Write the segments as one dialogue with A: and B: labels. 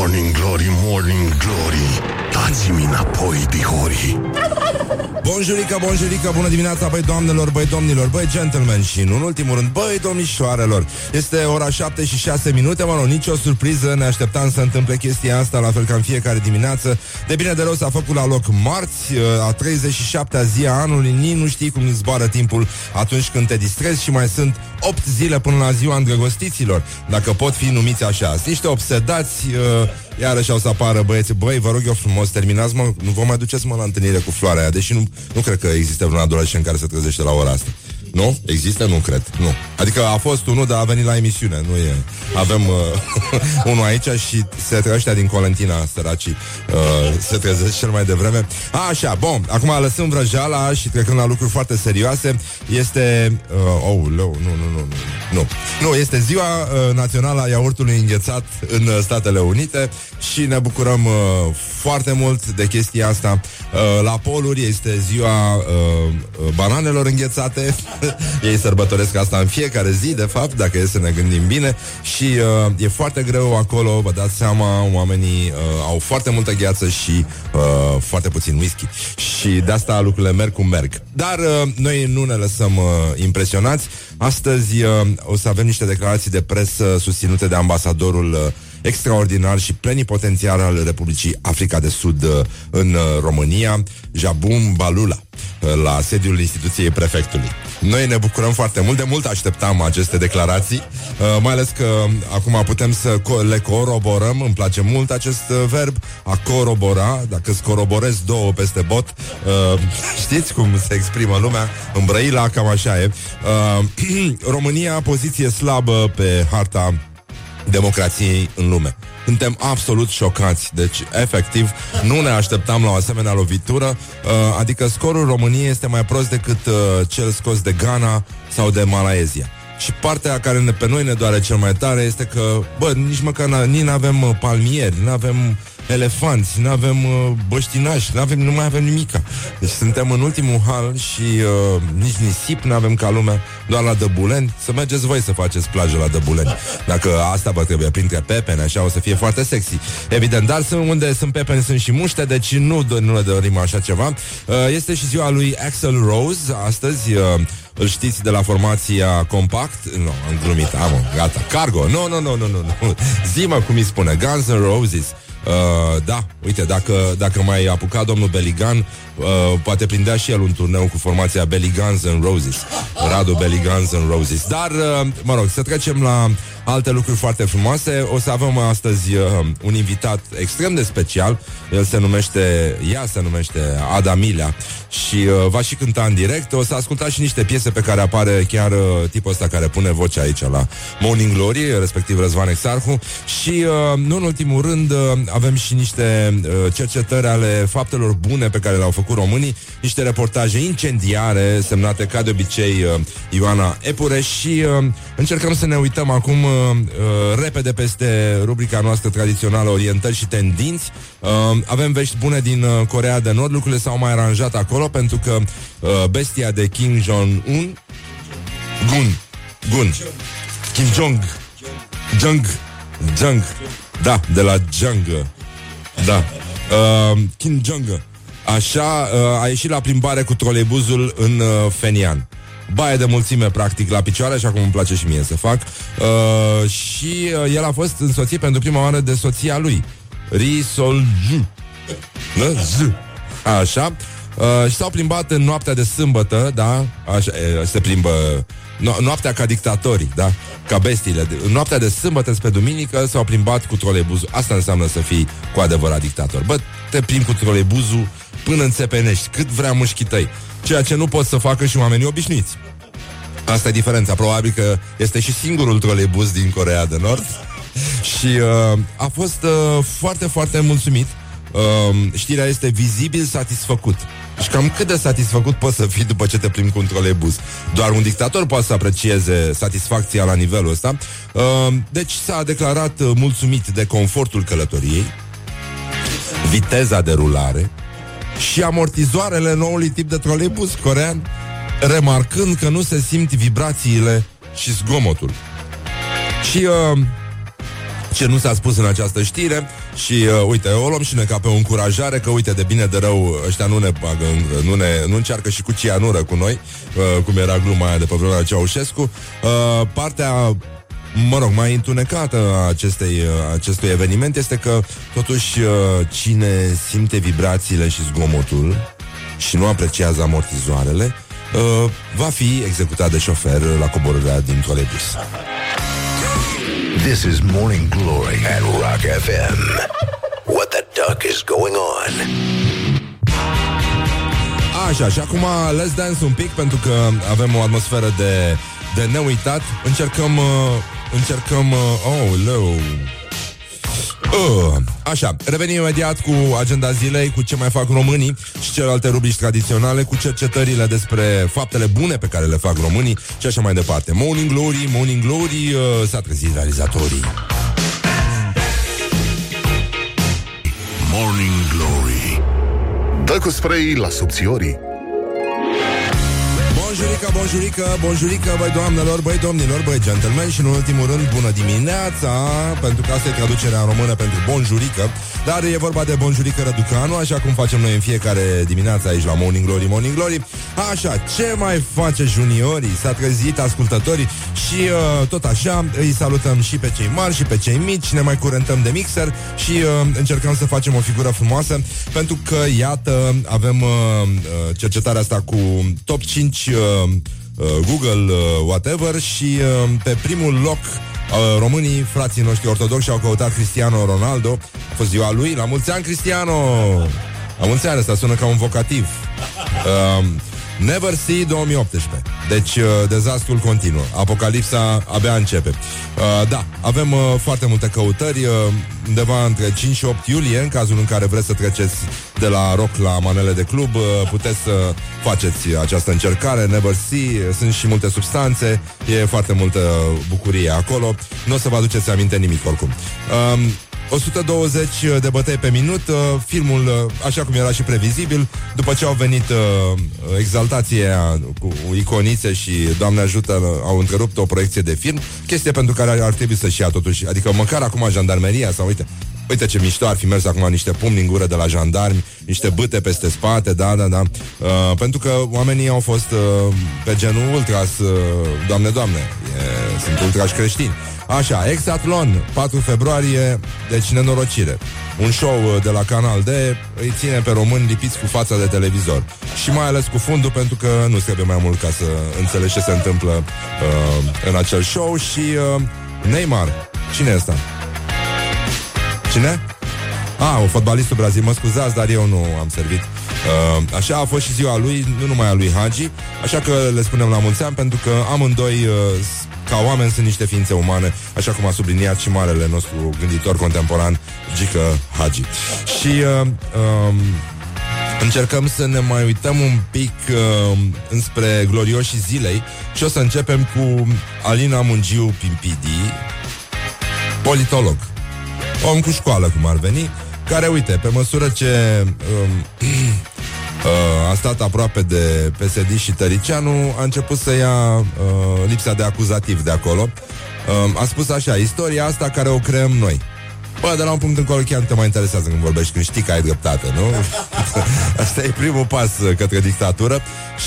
A: Morning Glory, Morning Glory Dați-mi înapoi, dihori
B: Bonjurică, bonjurică, bună dimineața, băi doamnelor, băi domnilor, băi gentlemen și în ultimul rând, băi domnișoarelor. Este ora 7 și 6 minute, mă rog, nicio surpriză, ne așteptam să întâmple chestia asta, la fel ca în fiecare dimineață. De bine de rău s-a făcut la loc marți, a 37-a zi a anului, nici nu știi cum zboară timpul atunci când te distrezi și mai sunt 8 zile până la ziua îndrăgostiților, dacă pot fi numiți așa. Niște obsedați, uh, Iarăși au să apară băieții. Băi, vă rog eu frumos, terminați mă Nu vă mai duceți mă la întâlnire cu floarea aia Deși nu, nu cred că există vreun adolescent care se trezește la ora asta nu? Există? Nu cred. Nu. Adică a fost unul, dar a venit la emisiune. Nu e. Avem uh, unul aici și se trezește din Colentina, săracii. Uh, se trezește cel mai devreme. A, așa, bun. Acum lăsăm vrăjeala și trecând la lucruri foarte serioase. Este... Uh, oh, leu, nu, nu, nu, nu. Nu, nu este ziua uh, națională a iaurtului înghețat în uh, Statele Unite și ne bucurăm uh, foarte mult de chestia asta. Uh, la poluri este ziua uh, uh bananelor înghețate. Ei sărbătoresc asta în fiecare zi, de fapt, dacă e să ne gândim bine și uh, e foarte greu acolo, vă dați seama, oamenii uh, au foarte multă gheață și uh, foarte puțin whisky și de asta lucrurile merg cum merg. Dar uh, noi nu ne lăsăm uh, impresionați. Astăzi uh, o să avem niște declarații de presă susținute de ambasadorul uh, extraordinar și plenipotențiar al Republicii Africa de Sud uh, în uh, România, Jabum Balula, uh, la sediul instituției prefectului. Noi ne bucurăm foarte mult, de mult așteptam aceste declarații, mai ales că acum putem să le coroborăm, îmi place mult acest verb, a corobora, dacă îți coroborezi două peste bot, știți cum se exprimă lumea, îmbrăila, cam așa e. România, poziție slabă pe harta democrației în lume. Suntem absolut șocați. Deci, efectiv, nu ne așteptam la o asemenea lovitură. Uh, adică scorul României este mai prost decât uh, cel scos de Ghana sau de Malaezia. Și partea care ne, pe noi ne doare cel mai tare este că, bă, nici măcar nici nu avem uh, palmieri, nu avem elefanți, nu avem uh, băștinași, nu avem, nu mai avem nimica. Deci suntem în ultimul hal și uh, nici nisip nu avem ca lumea, doar la Dăbuleni. Să mergeți voi să faceți plajă la Dăbuleni. Dacă asta vă trebuie printre pepene, așa o să fie foarte sexy. Evident, dar sunt unde sunt pepeni, sunt și muște, deci nu, nu ne dorim așa ceva. Uh, este și ziua lui Axel Rose astăzi. Uh, îl știți de la formația Compact? Nu, am glumit, am, gata. Cargo, nu, nu, nu, nu, nu. Zi-mă cum îi spune, Guns N' Roses. Uh, da, uite, dacă, dacă mai apuca domnul Beligan, uh, poate prindea și el un turneu cu formația Belly Guns and Roses. Radu Belly Guns and Roses. Dar, uh, mă rog, să trecem la alte lucruri foarte frumoase. O să avem astăzi uh, un invitat extrem de special. El se numește, ea se numește Ada Milea și uh, va și cânta în direct. O să ascultați și niște piese pe care apare chiar uh, tipul ăsta care pune vocea aici la Morning Glory, respectiv Răzvan Exarhu. Și, uh, nu în ultimul rând, uh, avem și niște uh, cercetări ale faptelor bune pe care le-au făcut românii, niște reportaje incendiare semnate ca de obicei uh, Ioana Epureș și uh, încercăm să ne uităm acum uh, uh, repede peste rubrica noastră tradițională Orientări și tendinți. Uh, avem vești bune din uh, Corea de Nord, lucrurile s-au mai aranjat acolo pentru că uh, bestia de Kim Jong-un Gun. Gun. Kim Jong. Jong. Jong. Da, de la Jong. Da. Uh, Kim Jong. Așa, uh, a ieșit la plimbare cu troleibuzul în uh, Fenian baie de mulțime, practic, la picioare, așa cum îmi place și mie să fac. Uh, și uh, el a fost însoțit pentru prima oară de soția lui, Ri Sol Ju. Da? Z. Așa. Uh, și s-au plimbat în noaptea de sâmbătă, da? Așa, e, se plimbă no- noaptea ca dictatorii, da? Ca bestiile. În noaptea de sâmbătă spre duminică s-au plimbat cu troleibuzul. Asta înseamnă să fii cu adevărat dictator. Bă, te plimbi cu troleibuzul până înțepenești, cât vrea mușchii tăi. Ceea ce nu pot să facă și oamenii obișnuiți. Asta e diferența. Probabil că este și singurul troleibuz din Corea de Nord. și uh, a fost uh, foarte, foarte mulțumit. Uh, știrea este vizibil satisfăcut. Și cam cât de satisfăcut poți să fii după ce te plimbi cu un troleibuz? Doar un dictator poate să aprecieze satisfacția la nivelul ăsta. Uh, deci s-a declarat uh, mulțumit de confortul călătoriei, viteza de rulare, și amortizoarele noului tip de troleibus corean, remarcând că nu se simt vibrațiile și zgomotul. Și uh, ce nu s-a spus în această știre și uh, uite, o luăm și ne ca pe o încurajare că uite, de bine de rău ăștia nu ne bagă, nu, ne, nu încearcă și cu cianură cu noi, uh, cum era gluma aia de pe vremea Ceaușescu. Uh, partea mă rog, mai întunecată a acestei, uh, acestui eveniment este că totuși uh, cine simte vibrațiile și zgomotul și nu apreciază amortizoarele uh, va fi executat de șofer la coborârea din troleibus.
A: This is Morning Glory at Rock FM. What the duck is going on?
B: Așa, și acum let's dance un pic pentru că avem o atmosferă de, de neuitat. Încercăm, uh, încercăm, uh, oh, leu, Uh, așa, revenim imediat cu agenda zilei, cu ce mai fac românii și celelalte rubrici tradiționale, cu cercetările despre faptele bune pe care le fac românii și așa mai departe. Morning Glory, Morning Glory, uh, s-a trezit realizatorii.
A: Morning Glory Dă cu spray la subțiorii
B: Bonjurică, bonjurică, bonjurică, băi doamnelor, băi domnilor, băi gentlemen și în ultimul rând bună dimineața, pentru că asta e traducerea în română pentru bonjurică, dar e vorba de bonjurică Răducanu, așa cum facem noi în fiecare dimineață aici la Morning Glory, Morning Glory. Așa, ce mai face juniorii? S-a trezit ascultătorii și uh, tot așa îi salutăm și pe cei mari și pe cei mici, ne mai curentăm de mixer și uh, încercăm să facem o figură frumoasă, pentru că, iată, avem uh, uh cercetarea asta cu top 5 uh, uh, Google, uh, whatever, și uh, pe primul loc uh, românii, frații noștri ortodoxi, au căutat Cristiano Ronaldo. A fost ziua lui. La mulți ani, Cristiano! La mulți ani, asta sună ca un vocativ. Uh, Never See 2018. Deci, uh, dezastrul continuă. Apocalipsa abia începe. Uh, da, avem uh, foarte multe căutări, uh, undeva între 5 și 8 iulie, în cazul în care vreți să treceți de la rock la manele de club, uh, puteți să faceți această încercare. Never See, sunt și multe substanțe, e foarte multă bucurie acolo. Nu o să vă aduceți aminte nimic oricum. Uh, 120 de bătăi pe minut, uh, filmul, uh, așa cum era și previzibil, după ce au venit uh, exaltație cu iconițe și Doamne ajută, au întrerupt o proiecție de film, chestie pentru care ar, ar trebui să-și ia totuși, adică măcar acum jandarmeria sau uite, Uite ce mișto ar fi mers acum niște pumni în gură de la jandarmi, niște bâte peste spate, da, da, da. Uh, pentru că oamenii au fost uh, pe genul ultras, uh, doamne, doamne, e, sunt ultrași creștini. Așa, Exatlon, 4 februarie, deci nenorocire. Un show uh, de la Canal D îi ține pe români lipiți cu fața de televizor. Și mai ales cu fundul, pentru că nu trebuie mai mult ca să înțelegi ce se întâmplă uh, în acel show. Și uh, Neymar, cine e ăsta? Cine? Ah, o fotbalistul brazil, mă scuzați, dar eu nu am servit. Uh, așa a fost și ziua lui, nu numai a lui Hagi, așa că le spunem la mulți ani, pentru că amândoi uh, ca oameni sunt niște ființe umane, așa cum a subliniat și marele nostru gânditor contemporan, Gică Hagi. Și uh, um, încercăm să ne mai uităm un pic uh, înspre glorioșii zilei și o să începem cu Alina Mungiu Pimpidi, politolog. Om cu școală, cum ar veni, care, uite, pe măsură ce um, uh, a stat aproape de PSD și Tăricianu, a început să ia uh, lipsa de acuzativ de acolo. Uh, a spus așa, istoria asta care o creăm noi. Bă, de la un punct încolo chiar nu te mai interesează când vorbești, când știi că ai dreptate, nu? Asta e primul pas uh, către dictatură.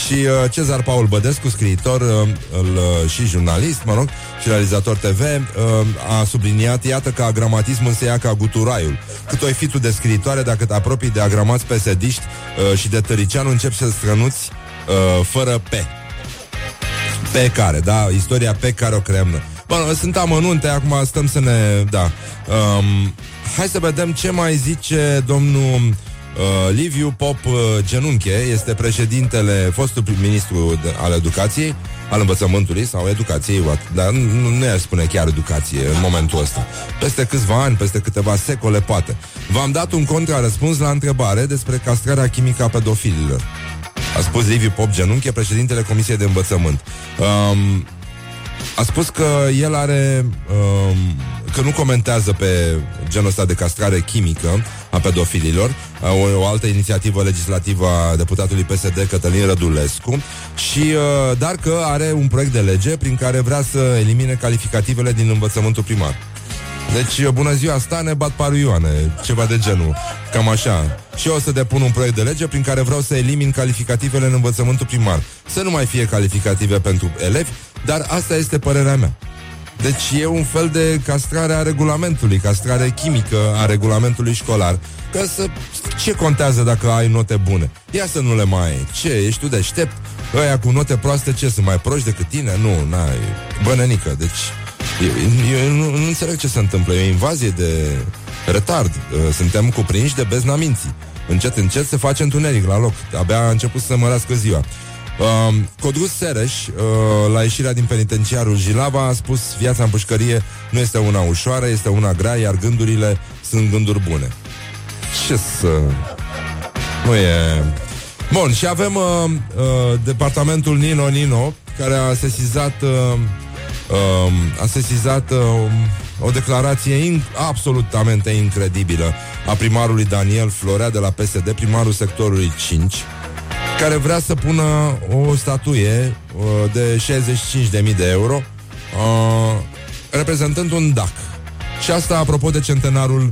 B: Și uh, Cezar Paul Bădescu, scriitor uh, îl, uh, și jurnalist, mă rog, și realizator TV, uh, a subliniat, iată că agramatismul se ia ca guturaiul. Cât o fi tu de scriitoare, dacă te apropii de agramați pesediști uh, și de tăricianu, începi să strănuți uh, fără pe. Pe care, da? Istoria pe care o creăm noi. Bă, sunt amănunte, acum stăm să ne... Da. Um, hai să vedem ce mai zice domnul uh, Liviu Pop uh, Genunche. Este președintele, fostul prim-ministru al educației, al învățământului sau educației, dar nu, nu i-aș spune chiar educație în momentul ăsta. Peste câțiva ani, peste câteva secole, poate. V-am dat un contrarăspuns la întrebare despre castrarea chimică a pedofililor. A spus Liviu Pop Genunche, președintele Comisiei de Învățământ. Um, a spus că el are um, Că nu comentează pe genul ăsta de castrare chimică A pedofililor o, o altă inițiativă legislativă a deputatului PSD Cătălin Rădulescu și, uh, Dar că are un proiect de lege Prin care vrea să elimine calificativele din învățământul primar Deci, bună ziua, stane, bat paruioane, ceva de genul. Cam așa. Și eu o să depun un proiect de lege prin care vreau să elimin calificativele în învățământul primar. Să nu mai fie calificative pentru elevi, dar asta este părerea mea. Deci e un fel de castrare a regulamentului, castrare chimică a regulamentului școlar. Că să... Ce contează dacă ai note bune? Ia să nu le mai ai. Ce? Ești tu deștept? Ăia cu note proaste, ce, sunt mai proști decât tine? Nu, n-ai... Bănănică, deci... Eu, eu nu, nu înțeleg ce se întâmplă. E o invazie de retard. Uh, suntem cuprinși de beznaminții. Încet, încet se face întuneric la loc. Abia a început să mărească ziua. Uh, Codrus Sereș, uh, la ieșirea din penitenciarul Jilava, a spus viața în pușcărie nu este una ușoară, este una grea, iar gândurile sunt gânduri bune. Ce să... Nu e... Bun, și avem uh, uh, departamentul Nino Nino, care a sesizat uh, uh, a sesizat uh, o declarație in- absolutamente incredibilă a primarului Daniel Florea de la PSD, primarul sectorului 5, care vrea să pună o statuie uh, de 65.000 de euro uh, reprezentând un DAC. Și asta apropo de centenarul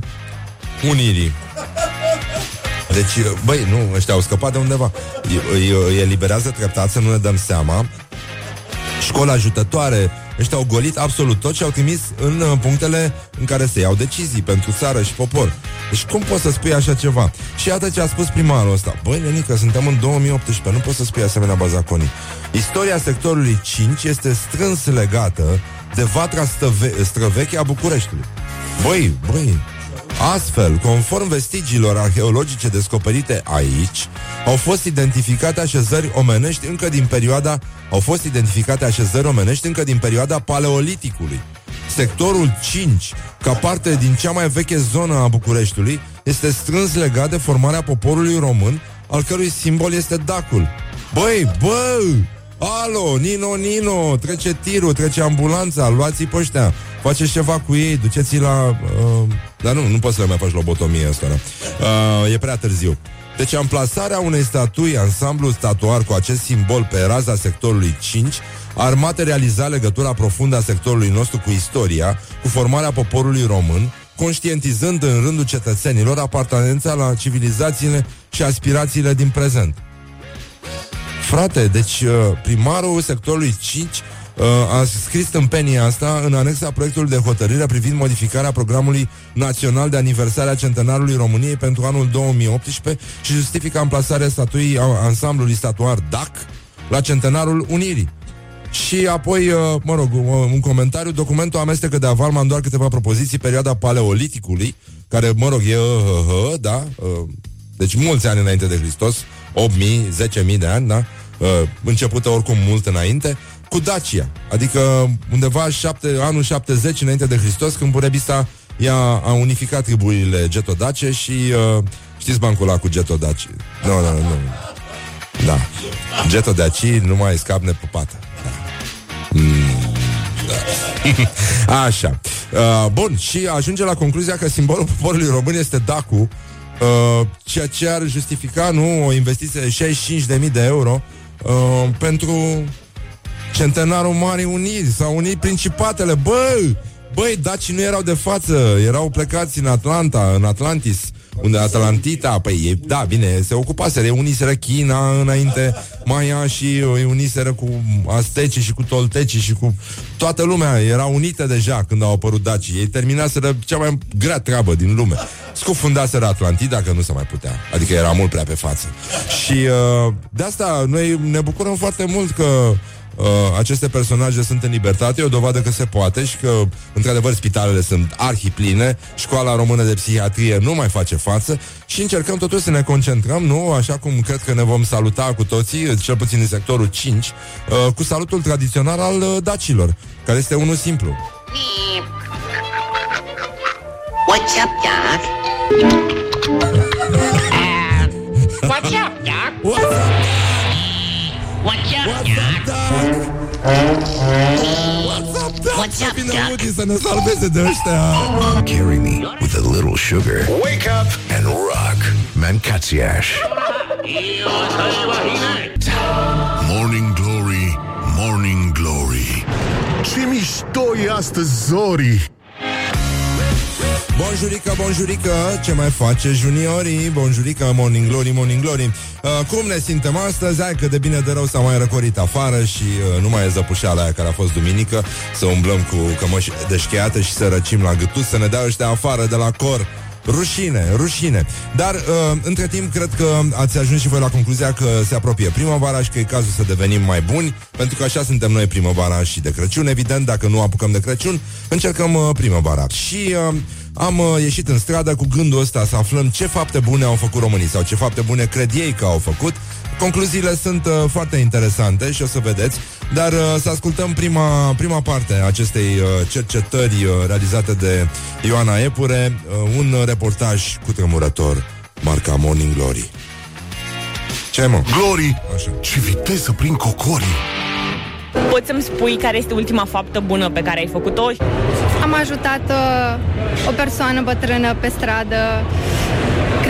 B: Unirii. Deci, băi, nu, ăștia au scăpat de undeva. Îi, îi eliberează treptat să nu ne dăm seama. Școala ajutătoare, ăștia au golit absolut tot și au trimis în uh, punctele în care se iau decizii pentru țară și popor. Deci cum poți să spui așa ceva? Și iată ce a spus primarul ăsta. Băi, Lenică, suntem în 2018, nu poți să spui asemenea bazaconii. Istoria sectorului 5 este strâns legată de vatra străve- străveche a Bucureștiului. Băi, băi, Astfel, conform vestigiilor arheologice descoperite aici, au fost identificate așezări omenești încă din perioada au fost identificate așezări omenești încă din perioada paleoliticului. Sectorul 5, ca parte din cea mai veche zonă a Bucureștiului, este strâns legat de formarea poporului român, al cărui simbol este dacul. Băi, bă! Alo, Nino, Nino, trece tirul, trece ambulanța, luați-i pe ăștia, faceți ceva cu ei, duceți-i la... Uh, dar nu, nu poți să le mai faci lobotomie asta, da? uh, e prea târziu. Deci amplasarea unei statui, ansamblu statuar cu acest simbol pe raza sectorului 5, ar materializa legătura profundă a sectorului nostru cu istoria, cu formarea poporului român, conștientizând în rândul cetățenilor apartenența la civilizațiile și aspirațiile din prezent. Frate, deci uh, primarul sectorului 5 uh, a scris tâmpenia asta în anexa proiectului de hotărâre privind modificarea programului național de aniversare a centenarului României pentru anul 2018 și justifică amplasarea statuii ansamblului statuar DAC la centenarul Unirii. Și apoi, uh, mă rog, un comentariu, documentul amestecă de avalman doar câteva propoziții perioada paleoliticului, care, mă rog, e, uh, uh, da, uh, deci mulți ani înainte de Hristos, 8.000, 10.000 de ani, da, uh, începută oricum mult înainte, cu Dacia, adică undeva șapte, anul 70 înainte de Hristos, când Burebista ea a unificat triburile getodace și uh, știți bancul ăla cu getodaci. Nu, nu, nu. Da. Getodaci nu mai scap nepupată. Da. Mm, da. Așa. Uh, bun, și ajunge la concluzia că simbolul poporului român este dacu, uh, ceea ce ar justifica, nu, o investiție de 65.000 de euro uh, pentru centenarul Marii Uniri, s-au unit principatele, bă! Băi, dacii nu erau de față, erau plecați în Atlanta, în Atlantis, unde Atlantita, păi, da, bine, se ocupaseră, uniseră China înainte, Maia și îi uniseră cu Aztecii și cu Toltecii și cu toată lumea, era unită deja când au apărut dacii. Ei terminaseră cea mai grea treabă din lume. Scufundaseră Atlantida, că nu se mai putea. Adică era mult prea pe față. Și uh, de asta noi ne bucurăm foarte mult că uh, aceste personaje sunt în libertate, e o dovadă că se poate și că, într-adevăr, spitalele sunt arhipline, școala română de psihiatrie nu mai face față și încercăm totuși să ne concentrăm, nu? Așa cum cred că ne vom saluta cu toții, cel puțin în sectorul 5, uh, cu salutul tradițional al uh, dacilor, care este unul simplu.
C: What's up, Doc? Uh, what's up, Doc?
B: What's up,
C: What's up,
B: What's up,
C: Doc?
B: Doc? What's up, Doc?
C: What's up, Doc?
B: Woody să ne salveze de ăștia.
A: Carry me with a little sugar. Wake up and rock. Mancațiaș.
D: Morning Glory, Morning Glory Ce mișto e astăzi, Zori
B: Bonjurică, bonjurică, ce mai face juniorii? Bonjurică, morning glory, morning glory uh, Cum ne simtem astăzi? Hai că de bine de rău s-a mai răcorit afară Și uh, nu mai e zăpușeala aia care a fost duminică Să umblăm cu cămăși deșcheate și să răcim la gâtul Să ne dea ăștia afară de la cor Rușine, rușine. Dar, uh, între timp, cred că ați ajuns și voi la concluzia că se apropie primăvara și că e cazul să devenim mai buni, pentru că așa suntem noi primăvara și de Crăciun. Evident, dacă nu apucăm de Crăciun, încercăm uh, primăvara. Și uh, am uh, ieșit în stradă cu gândul ăsta să aflăm ce fapte bune au făcut românii sau ce fapte bune cred ei că au făcut. Concluziile sunt uh, foarte interesante și o să vedeți, dar uh, să ascultăm prima, prima parte a acestei uh, cercetări uh, realizate de Ioana Epure, uh, un reportaj cu tremurător, marca Morning Glory. Ce mă?
D: Glory,
B: Așa.
D: ce viteză prin cocorii.
E: Poți să-mi spui care este ultima faptă bună pe care ai făcut-o?
F: Am ajutat uh, o persoană bătrână pe stradă.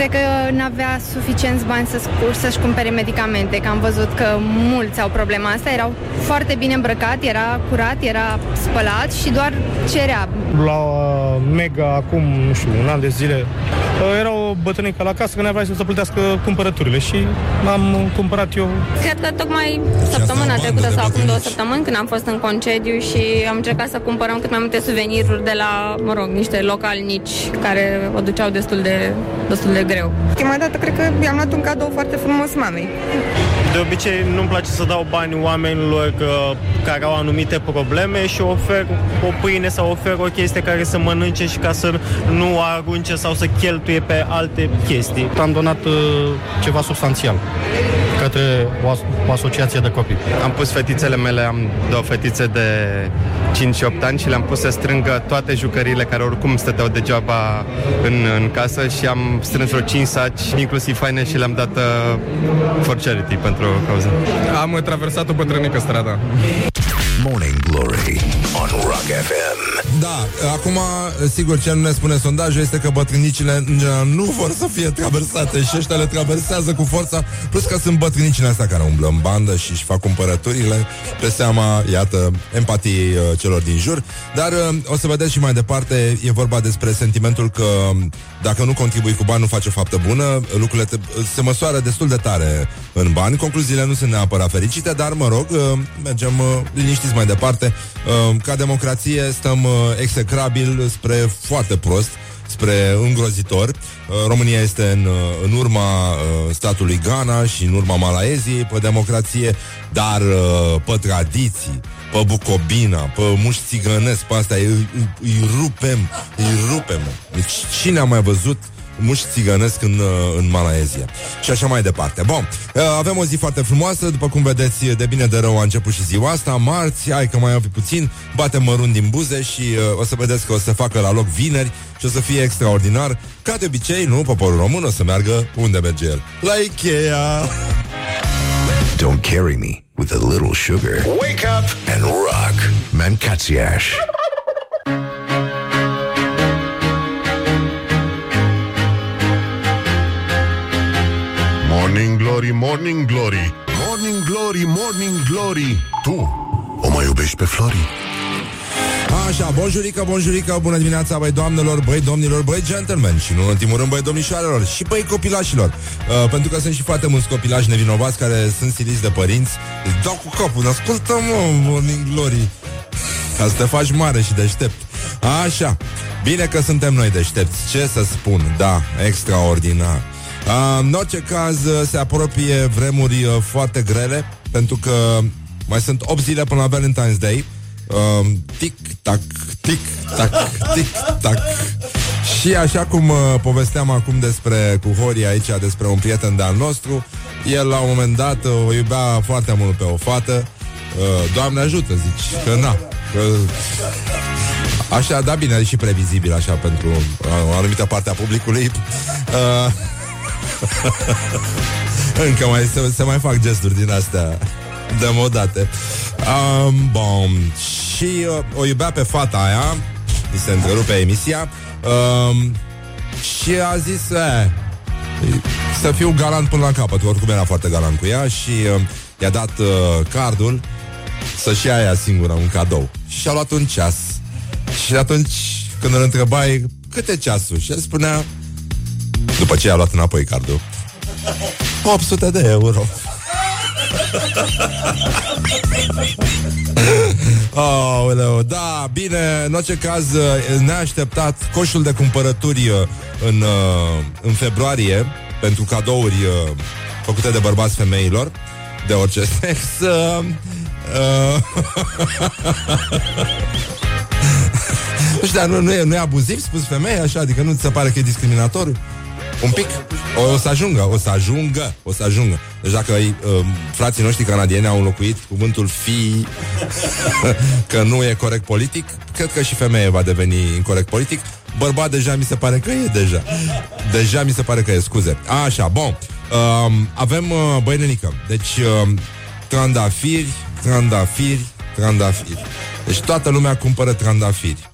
F: Cred că n-avea suficienți bani să scu- să-și cumpere medicamente, că am văzut că mulți au problema asta. Erau foarte bine îmbrăcat, era curat, era spălat și doar cerea.
G: La uh, Mega acum, nu știu, un an de zile uh, era o bătrânică la casă că n-avea să plătească cumpărăturile și am cumpărat eu
F: Cred că tocmai
B: asta
F: săptămâna
B: o bandă
F: trecută
B: de
F: sau acum două
B: bătrânici.
F: săptămâni când am fost în concediu și am încercat să cumpărăm cât mai multe suveniruri de la, mă rog, niște localnici care o duceau destul de, destul de greu.
H: Prima dată cred că i-am luat un cadou foarte frumos mamei.
G: De obicei nu-mi place să dau bani oamenilor că, care au anumite probleme și ofer o pâine sau ofer o chestie care să mănânce și ca să nu arunce sau să cheltuie pe alte chestii. Am donat uh, ceva substanțial către o, as- o asociație de copii.
I: Am pus fetițele mele, am două fetițe de 5 și 8 ani și le-am pus să strângă toate jucăriile care oricum stăteau degeaba în, în casă și am strâns vreo 5 saci, inclusiv faine și le-am dat uh, for charity pentru cauză. Am traversat o bătrânică strada.
A: Morning Glory on Rock FM.
B: Da, acum, sigur, ce nu ne spune sondajul este că bătrânicile în general, nu vor să fie traversate și ăștia le traversează cu forța, plus că sunt bătrânicile astea care umblă în bandă și își fac cumpărăturile pe seama, iată, empatiei uh, celor din jur. Dar uh, o să vedeți și mai departe, e vorba despre sentimentul că um, dacă nu contribui cu bani, nu faci o faptă bună, lucrurile te, se măsoară destul de tare în bani, concluziile nu sunt neapărat fericite, dar, mă rog, uh, mergem uh, liniștiți mai departe. Uh, Ca democrație stăm uh, execrabil spre foarte prost, spre îngrozitor. Uh, România este în, uh, în urma uh, statului Ghana și în urma Malaeziei pe democrație, dar uh, pe tradiții, pe bucobina, pe muș țigănesc, pe asta îi, îi, îi rupem, îi rupem. Deci cine a mai văzut muș țigănesc în, uh, în Malaezia. Și așa mai departe. Bun, uh, avem o zi foarte frumoasă, după cum vedeți, de bine de rău a început și ziua asta, marți, hai că mai avem puțin, batem mărunt din buze și uh, o să vedeți că o să facă la loc vineri și o să fie extraordinar. Ca de obicei, nu, poporul român o să meargă unde merge el. La Ikea!
A: Don't carry me with a little sugar. Wake up and rock. Mancațiaș.
D: Morning Glory, Morning Glory Morning Glory, Morning Glory Tu o mai iubești pe Flori?
B: Așa, bonjurică, bonjurică, bună dimineața, băi doamnelor, băi domnilor, băi gentlemen și nu în ultimul rând, băi domnișoarelor și băi copilașilor. Uh, pentru că sunt și foarte mulți copilași nevinovați care sunt siliți de părinți. Îți dau cu capul, ascultă mă, Morning Glory. Ca să te faci mare și deștept. Așa, bine că suntem noi deștepți, ce să spun, da, extraordinar. Uh, în orice caz, uh, se apropie vremuri uh, foarte grele, pentru că mai sunt 8 zile până la Valentine's Day. Uh, tic-tac, tic-tac, tic-tac. Și așa cum uh, povesteam acum despre cu Hori aici, despre un prieten de-al nostru, el la un moment dat uh, o iubea foarte mult pe o fată. Uh, Doamne ajută, zici, că na, că Așa, da bine, e și previzibil așa pentru uh, o anumită parte a publicului. Uh, încă mai se, se mai fac gesturi din astea demodate. Um, bom. Și uh, o iubea pe fata aia, mi se întrerupe emisia, um, și a zis, eh, să fiu galant până la capăt, oricum era foarte galant cu ea și uh, i-a dat uh, cardul să-și ia ea singură un cadou. Și a luat un ceas. Și atunci, când îl întrebai cât e ceasul? Și el spunea, după ce a luat înapoi cardul, 800 de euro. Oh, da, bine, în orice caz neașteptat coșul de cumpărături uh, în, uh, în februarie pentru cadouri uh, făcute de bărbați femeilor de orice sex. Uh, nu știu, dar nu, nu, e, nu e abuziv spus femeie așa? Adică nu ți se pare că e discriminatoriu? Un pic? O, o să ajungă, o să ajungă, o să ajungă. Deci dacă uh, frații noștri canadieni au înlocuit cuvântul fi că nu e corect politic, cred că și femeie va deveni incorrect politic. Bărbat deja mi se pare că e deja. Deja mi se pare că e, scuze. Așa, bun. Uh, avem uh, băinenică. Deci uh, trandafiri, trandafiri, trandafiri. Deci toată lumea cumpără trandafiri.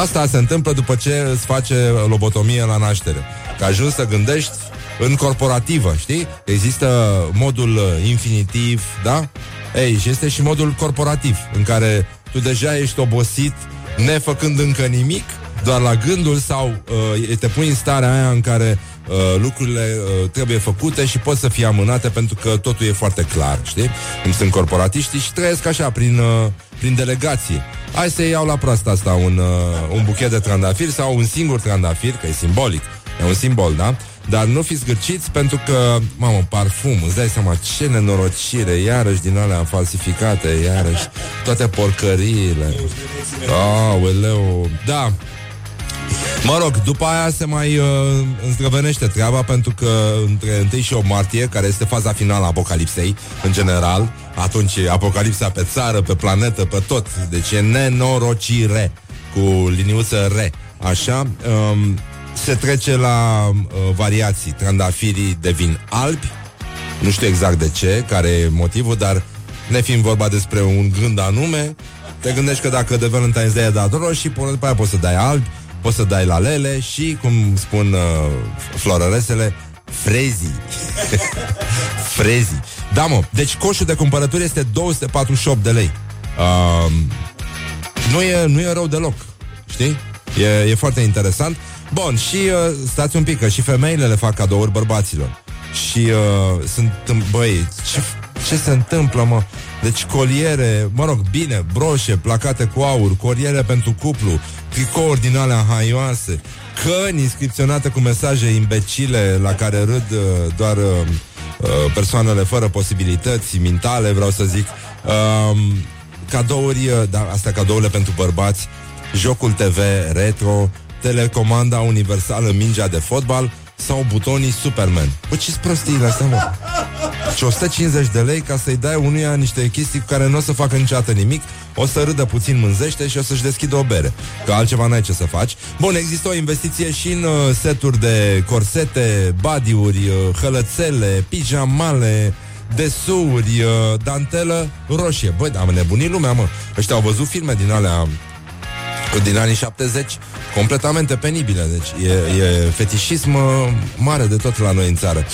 B: Asta se întâmplă după ce îți face lobotomie la naștere. Că ajungi să gândești în corporativă, știi? Există modul uh, infinitiv, da? Ei, și este și modul corporativ, în care tu deja ești obosit, nefăcând încă nimic, doar la gândul sau uh, te pui în starea aia în care uh, lucrurile uh, trebuie făcute și pot să fie amânate pentru că totul e foarte clar, știi? Cum sunt corporatiștii și trăiesc așa, prin, uh, prin delegație. Hai să iau la proasta asta un, uh, un buchet de trandafiri sau un singur trandafir, că e simbolic. E un simbol, da? Dar nu fiți gârciți pentru că, mamă, parfum, îți dai seama ce nenorocire, iarăși din alea falsificate, iarăși toate porcăriile. Aoleu, da, Mă rog, după aia se mai uh, îndrăvenește treaba pentru că între 1 și 8 martie, care este faza finală a apocalipsei, în general, atunci apocalipsa pe țară, pe planetă, pe tot. Deci e nenorocire cu liniuță re. Așa, um, se trece la uh, variații. Trandafirii devin albi, nu știu exact de ce, care e motivul, dar ne fiind vorba despre un gând anume, te gândești că dacă de Valentine's Day ai dat roșii, până după aia poți să dai albi, poți să dai la lele și, cum spun uh, florăresele, frezii. frezii. Da, mă, deci coșul de cumpărături este 248 de lei. Uh, nu, e, nu e rău deloc, știi? E, e foarte interesant. Bun, și uh, stați un pic, că și femeile le fac cadouri bărbaților. Și uh, sunt, băi, ce, ce se întâmplă, mă? Deci coliere, mă rog, bine, broșe, placate cu aur, coliere pentru cuplu, tricouri din alea haioase, căni inscripționate cu mesaje imbecile la care râd uh, doar uh, uh, persoanele fără posibilități mentale, vreau să zic. Uh, cadouri, uh, da, astea cadourile pentru bărbați, jocul TV retro, telecomanda universală mingea de fotbal sau butonii Superman. Bă, ce prostiile astea, mă? Și 150 de lei ca să-i dai unuia niște chestii cu care nu o să facă niciodată nimic, o să râdă puțin mânzește și o să-și deschidă o bere. Că altceva n-ai ce să faci. Bun, există o investiție și în uh, seturi de corsete, badiuri, uh, hălățele, pijamale, desuuri, uh, dantelă roșie. Băi, am nebunit lumea, mă. Ăștia au văzut filme din alea din anii 70 completamente penibile. Deci e, e fetișism uh, mare de tot la noi în țară.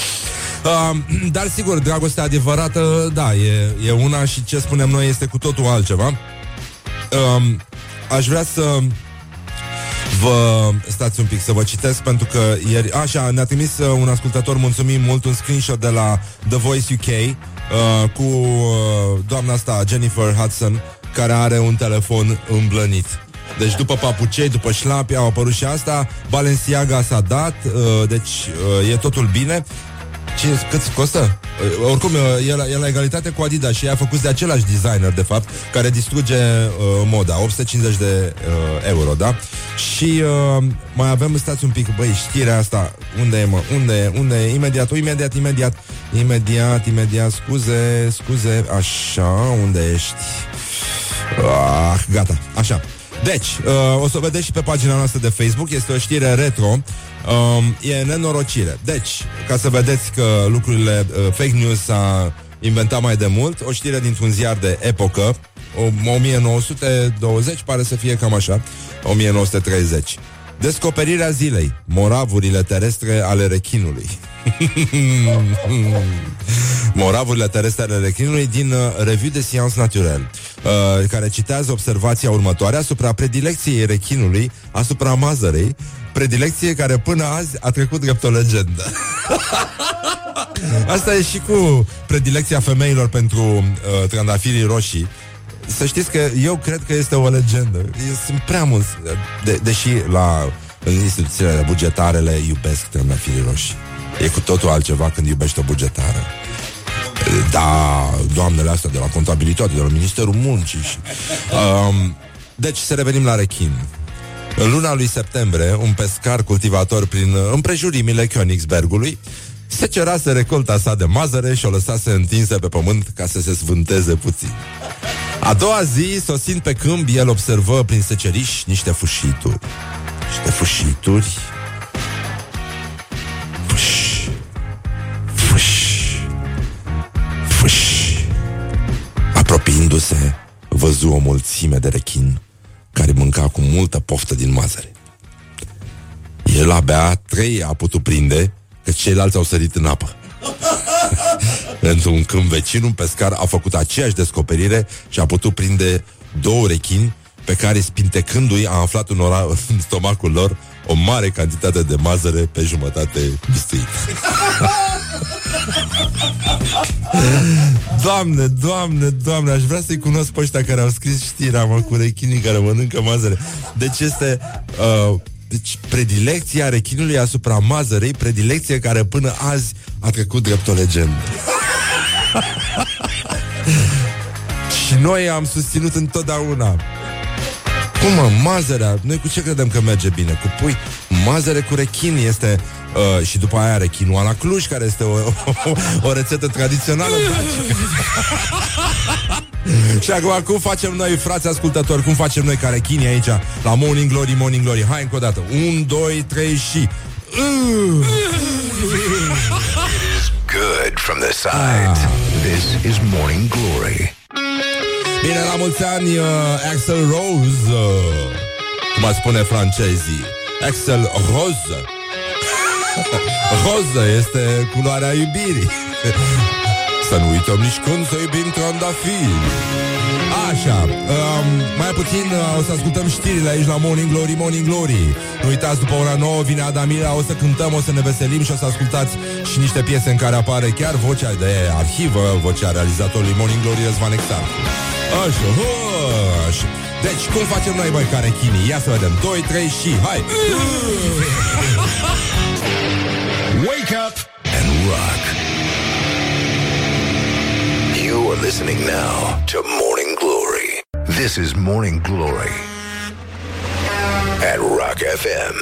B: Uh, dar sigur, dragostea adevărată, da, e, e una și ce spunem noi este cu totul altceva. Uh, aș vrea să vă stați un pic să vă citesc pentru că ieri, așa, ne-a trimis uh, un ascultător, mulțumim mult, un screenshot de la The Voice UK uh, cu uh, doamna asta, Jennifer Hudson, care are un telefon îmblănit. Deci după papucei, după șlapi au apărut și asta Balenciaga s-a dat uh, Deci uh, e totul bine Cine, cât costă? Uh, oricum, uh, e la, e la egalitate cu Adidas și a făcut de același designer, de fapt, care distruge uh, moda. 850 de uh, euro, da? Și uh, mai avem, stați un pic, băi, știrea asta, unde e, mă? Unde e? Unde e? Imediat, imediat, imediat, imediat, imediat, scuze, scuze, așa, unde ești? Ah, gata, așa. Deci, uh, o să o vedeți și pe pagina noastră de Facebook, este o știre retro, um, e nenorocire. Deci, ca să vedeți că lucrurile, uh, fake news s-a inventat mai de mult, o știre dintr-un ziar de epocă, o, 1920, pare să fie cam așa, 1930. Descoperirea zilei, moravurile terestre ale rechinului. Moravurile terestre ale rechinului din uh, Revue de Sciences Naturelle, uh, care citează observația următoare asupra predilecției rechinului asupra mazărei, predilecție care până azi a trecut drept o legendă. Asta e și cu predilecția femeilor pentru uh, trandafirii roșii. Să știți că eu cred că este o legendă. Sunt prea mulți, de, deși la în instituțiile bugetare le iubesc trandafirii roșii. E cu totul altceva când iubești o bugetară. Da, doamnele astea de la contabilitate, de la Ministerul Muncii și... Um, deci să revenim la rechin. În luna lui septembrie, un pescar cultivator prin împrejurimile Königsbergului se cerase recolta sa de mazăre și o lăsase întinsă pe pământ ca să se svânteze puțin. A doua zi, sosind pe câmp, el observă prin seceriș niște fâșituri. Niște fâșituri. Apropiindu-se, văzu o mulțime de rechin care mânca cu multă poftă din mazăre. El abia trei a putut prinde, că ceilalți au sărit în apă. Într-un câmp vecin, un pescar a făcut aceeași descoperire și a putut prinde două rechini pe care, spintecându-i, a aflat în, ora, în stomacul lor o mare cantitate de mazăre pe jumătate bistuită. Doamne, doamne, doamne, aș vrea să-i cunosc pe ăștia care au scris știrea, mă, cu rechinii care mănâncă mazăre. Deci este... Uh, deci predilecția rechinului asupra mazărei, predilecție care până azi a trecut drept o legendă. Și noi am susținut întotdeauna cum mă, mazărea, noi cu ce credem că merge bine? Cu pui, mazăre cu rechin este uh, și după aia rechinua la Cluj, care este o, o, o rețetă tradițională Și acum, cum facem noi, frați ascultători, cum facem noi ca rechini aici, la Morning Glory, Morning Glory? Hai încă o dată, un, doi, trei și...
A: Good from the sides. This is Morning Glory.
B: Bine, la mulți ani, uh, Axel Rose, uh, cum ar spune francezii. Axel Rose. Roză este culoarea iubirii. Să nu uităm nici când să iubim trandafiri. Așa, um, mai puțin uh, o să ascultăm știrile aici la Morning Glory, Morning Glory. Nu uitați, după ora 9 vine Adamira, o să cântăm, o să ne veselim și o să ascultați și niște piese în care apare chiar vocea de arhivă, vocea realizatorului Morning Glory, Răzvan Exarcu. Așa, așa. Deci, cum facem noi, băi, care chinii? Ia să vedem. 2, 3 și hai!
A: Wake up and rock. You are listening now to Morning Glory. This is Morning Glory at Rock FM.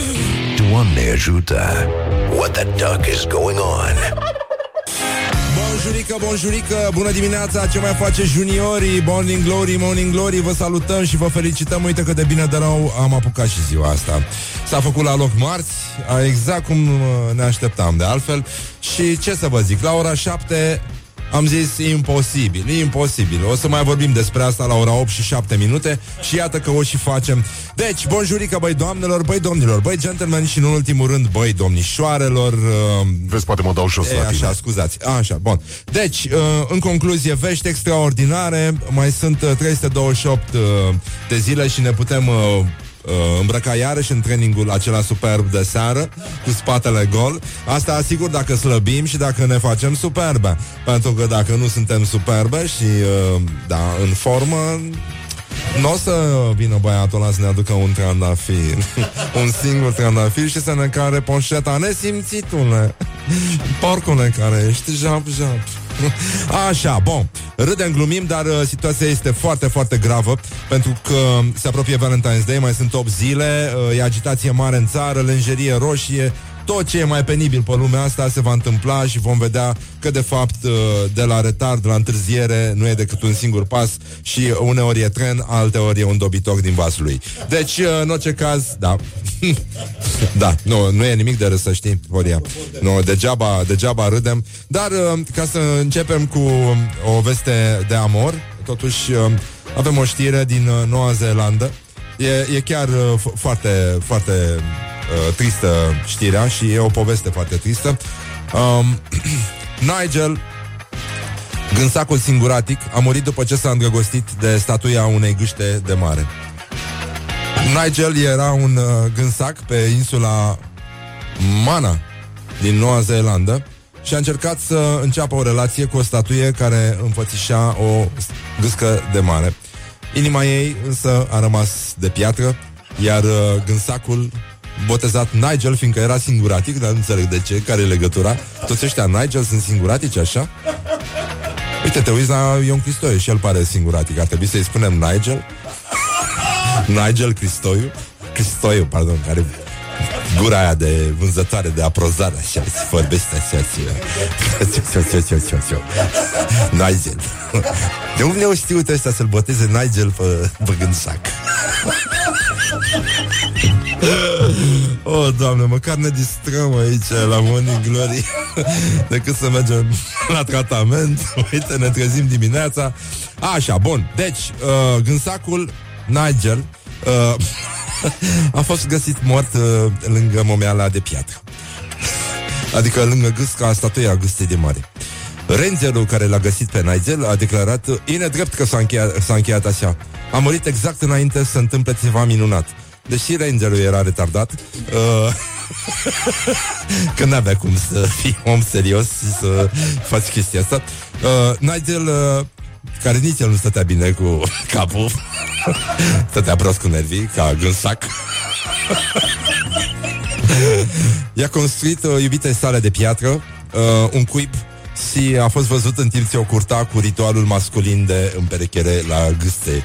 A: Doamne ajută! What the duck is going on?
B: Bonjurică, bonjurică, bună dimineața, ce mai face juniorii, Morning Glory, Morning Glory, vă salutăm și vă felicităm, uite că de bine de rău am apucat și ziua asta. S-a făcut la loc marți, exact cum uh, ne așteptam de altfel. Și ce să vă zic, la ora 7 am zis imposibil, imposibil. O să mai vorbim despre asta la ora 8 și 7 minute și iată că o și facem. Deci, bonjurică, băi doamnelor, băi domnilor, băi gentlemen și în ultimul rând, băi domnișoarelor. Uh,
D: Vezi, poate mă dau jos
B: e,
D: la tine.
B: Așa, scuzați. Așa, bun. Deci, uh, în concluzie, vești extraordinare. Mai sunt uh, 328 uh, de zile și ne putem uh, uh, îmbrăca iarăși în trainingul acela superb de seară, cu spatele gol. Asta asigur dacă slăbim și dacă ne facem superbe. Pentru că dacă nu suntem superbe și, uh, da, în formă, nu o să vină băiatul ăla să ne aducă un trandafir Un singur trandafir și să ne care poșeta Nesimțitule Porcule care ești Jap, jap Așa, bun. Râdem, glumim, dar uh, situația este foarte, foarte gravă pentru că se apropie Valentine's Day, mai sunt 8 zile, uh, e agitație mare în țară, lenjerie roșie, tot ce e mai penibil pe lumea asta se va întâmpla și vom vedea că de fapt uh, de la retard, la întârziere nu e decât un singur pas și uneori e tren, alteori e un dobitor din vasul lui. Deci, uh, în orice caz, da. da, nu, nu e nimic de râs, să știi, Horia. Nu, degeaba, degeaba râdem. Dar uh, ca să începem cu o veste de amor, totuși avem o știre din Noua Zeelandă. E, e chiar f- foarte, foarte uh, tristă știrea și e o poveste foarte tristă. Um, Nigel Gânsacul singuratic a murit după ce s-a îndrăgostit de statuia unei gâște de mare. Nigel era un uh, gânsac pe insula Mana din Noua Zeelandă și a încercat să înceapă o relație cu o statuie care înfățișa o gâscă de mare. Inima ei însă a rămas de piatră, iar uh, gânsacul botezat Nigel, fiindcă era singuratic, dar nu înțeleg de ce, care e legătura. Toți ăștia Nigel sunt singuratici, așa? Uite, te uiți la Ion Cristoiu și el pare singuratic. Ar trebui să-i spunem Nigel? Nigel Cristoiu? Cristoiu, pardon, care gura aia de vânzătoare de aprozare, așa, se vorbește așa, așa, Nigel. De unde au știut ăștia să-l boteze Nigel pe, pe gândsac? oh, doamne, măcar ne distrăm aici la Morning Glory decât să mergem la tratament. Uite, ne trezim dimineața. Așa, bun. Deci, uh, gânsacul Nigel uh, a fost găsit mort uh, lângă momeala de piatră. Adică lângă gâsca statuia gâstei de mare. Rangerul care l-a găsit pe Nigel a declarat E nedrept că s-a încheiat, s-a încheiat așa. A murit exact înainte să se întâmple ceva minunat. Deși Rangerul era retardat, uh, că n-avea cum să fii om serios și să faci chestia asta, uh, Nigel, uh, care nici el nu stătea bine cu capul, stătea prost cu nervii, ca gânsac, i-a construit uh, iubite sale de piatră, uh, un cuib și a fost văzut în timp ce o curta cu ritualul masculin de împerechere la gâste.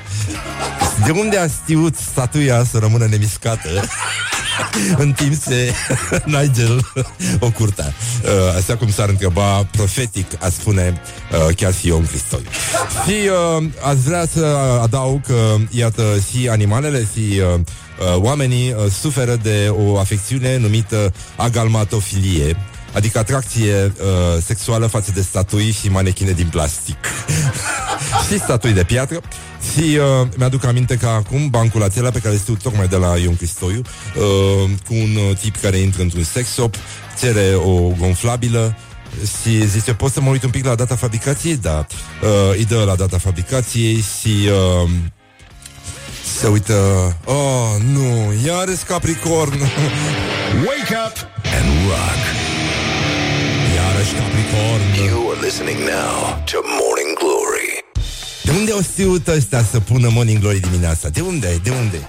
B: De unde a știut statuia să rămână nemiscată în timp ce Nigel o curta? Uh, așa cum s-ar întreba profetic, a spune uh, chiar și Ion Cristoi. Și uh, aș vrea să adaug că, iată, și animalele, și uh, uh, oamenii uh, suferă de o afecțiune numită agalmatofilie, Adică atracție uh, sexuală față de statui și manechine din plastic. și statui de piatră. Și uh, mi-aduc aminte că acum bancul acela pe care știu tocmai de la Ion Cristoiu, uh, cu un uh, tip care intră într-un sex shop, cere o gonflabilă, și zice, poți să mă uit un pic la data fabricației? Da. Uh, îi dă la data fabricației și uh, se uită... Oh, nu, iarăși Capricorn!
A: Wake up and rock!
B: Iarăși Capricorn!
A: You are listening now to Morning Glory.
B: De unde au știut ăstea să pună Morning Glory dimineața? De unde? De unde?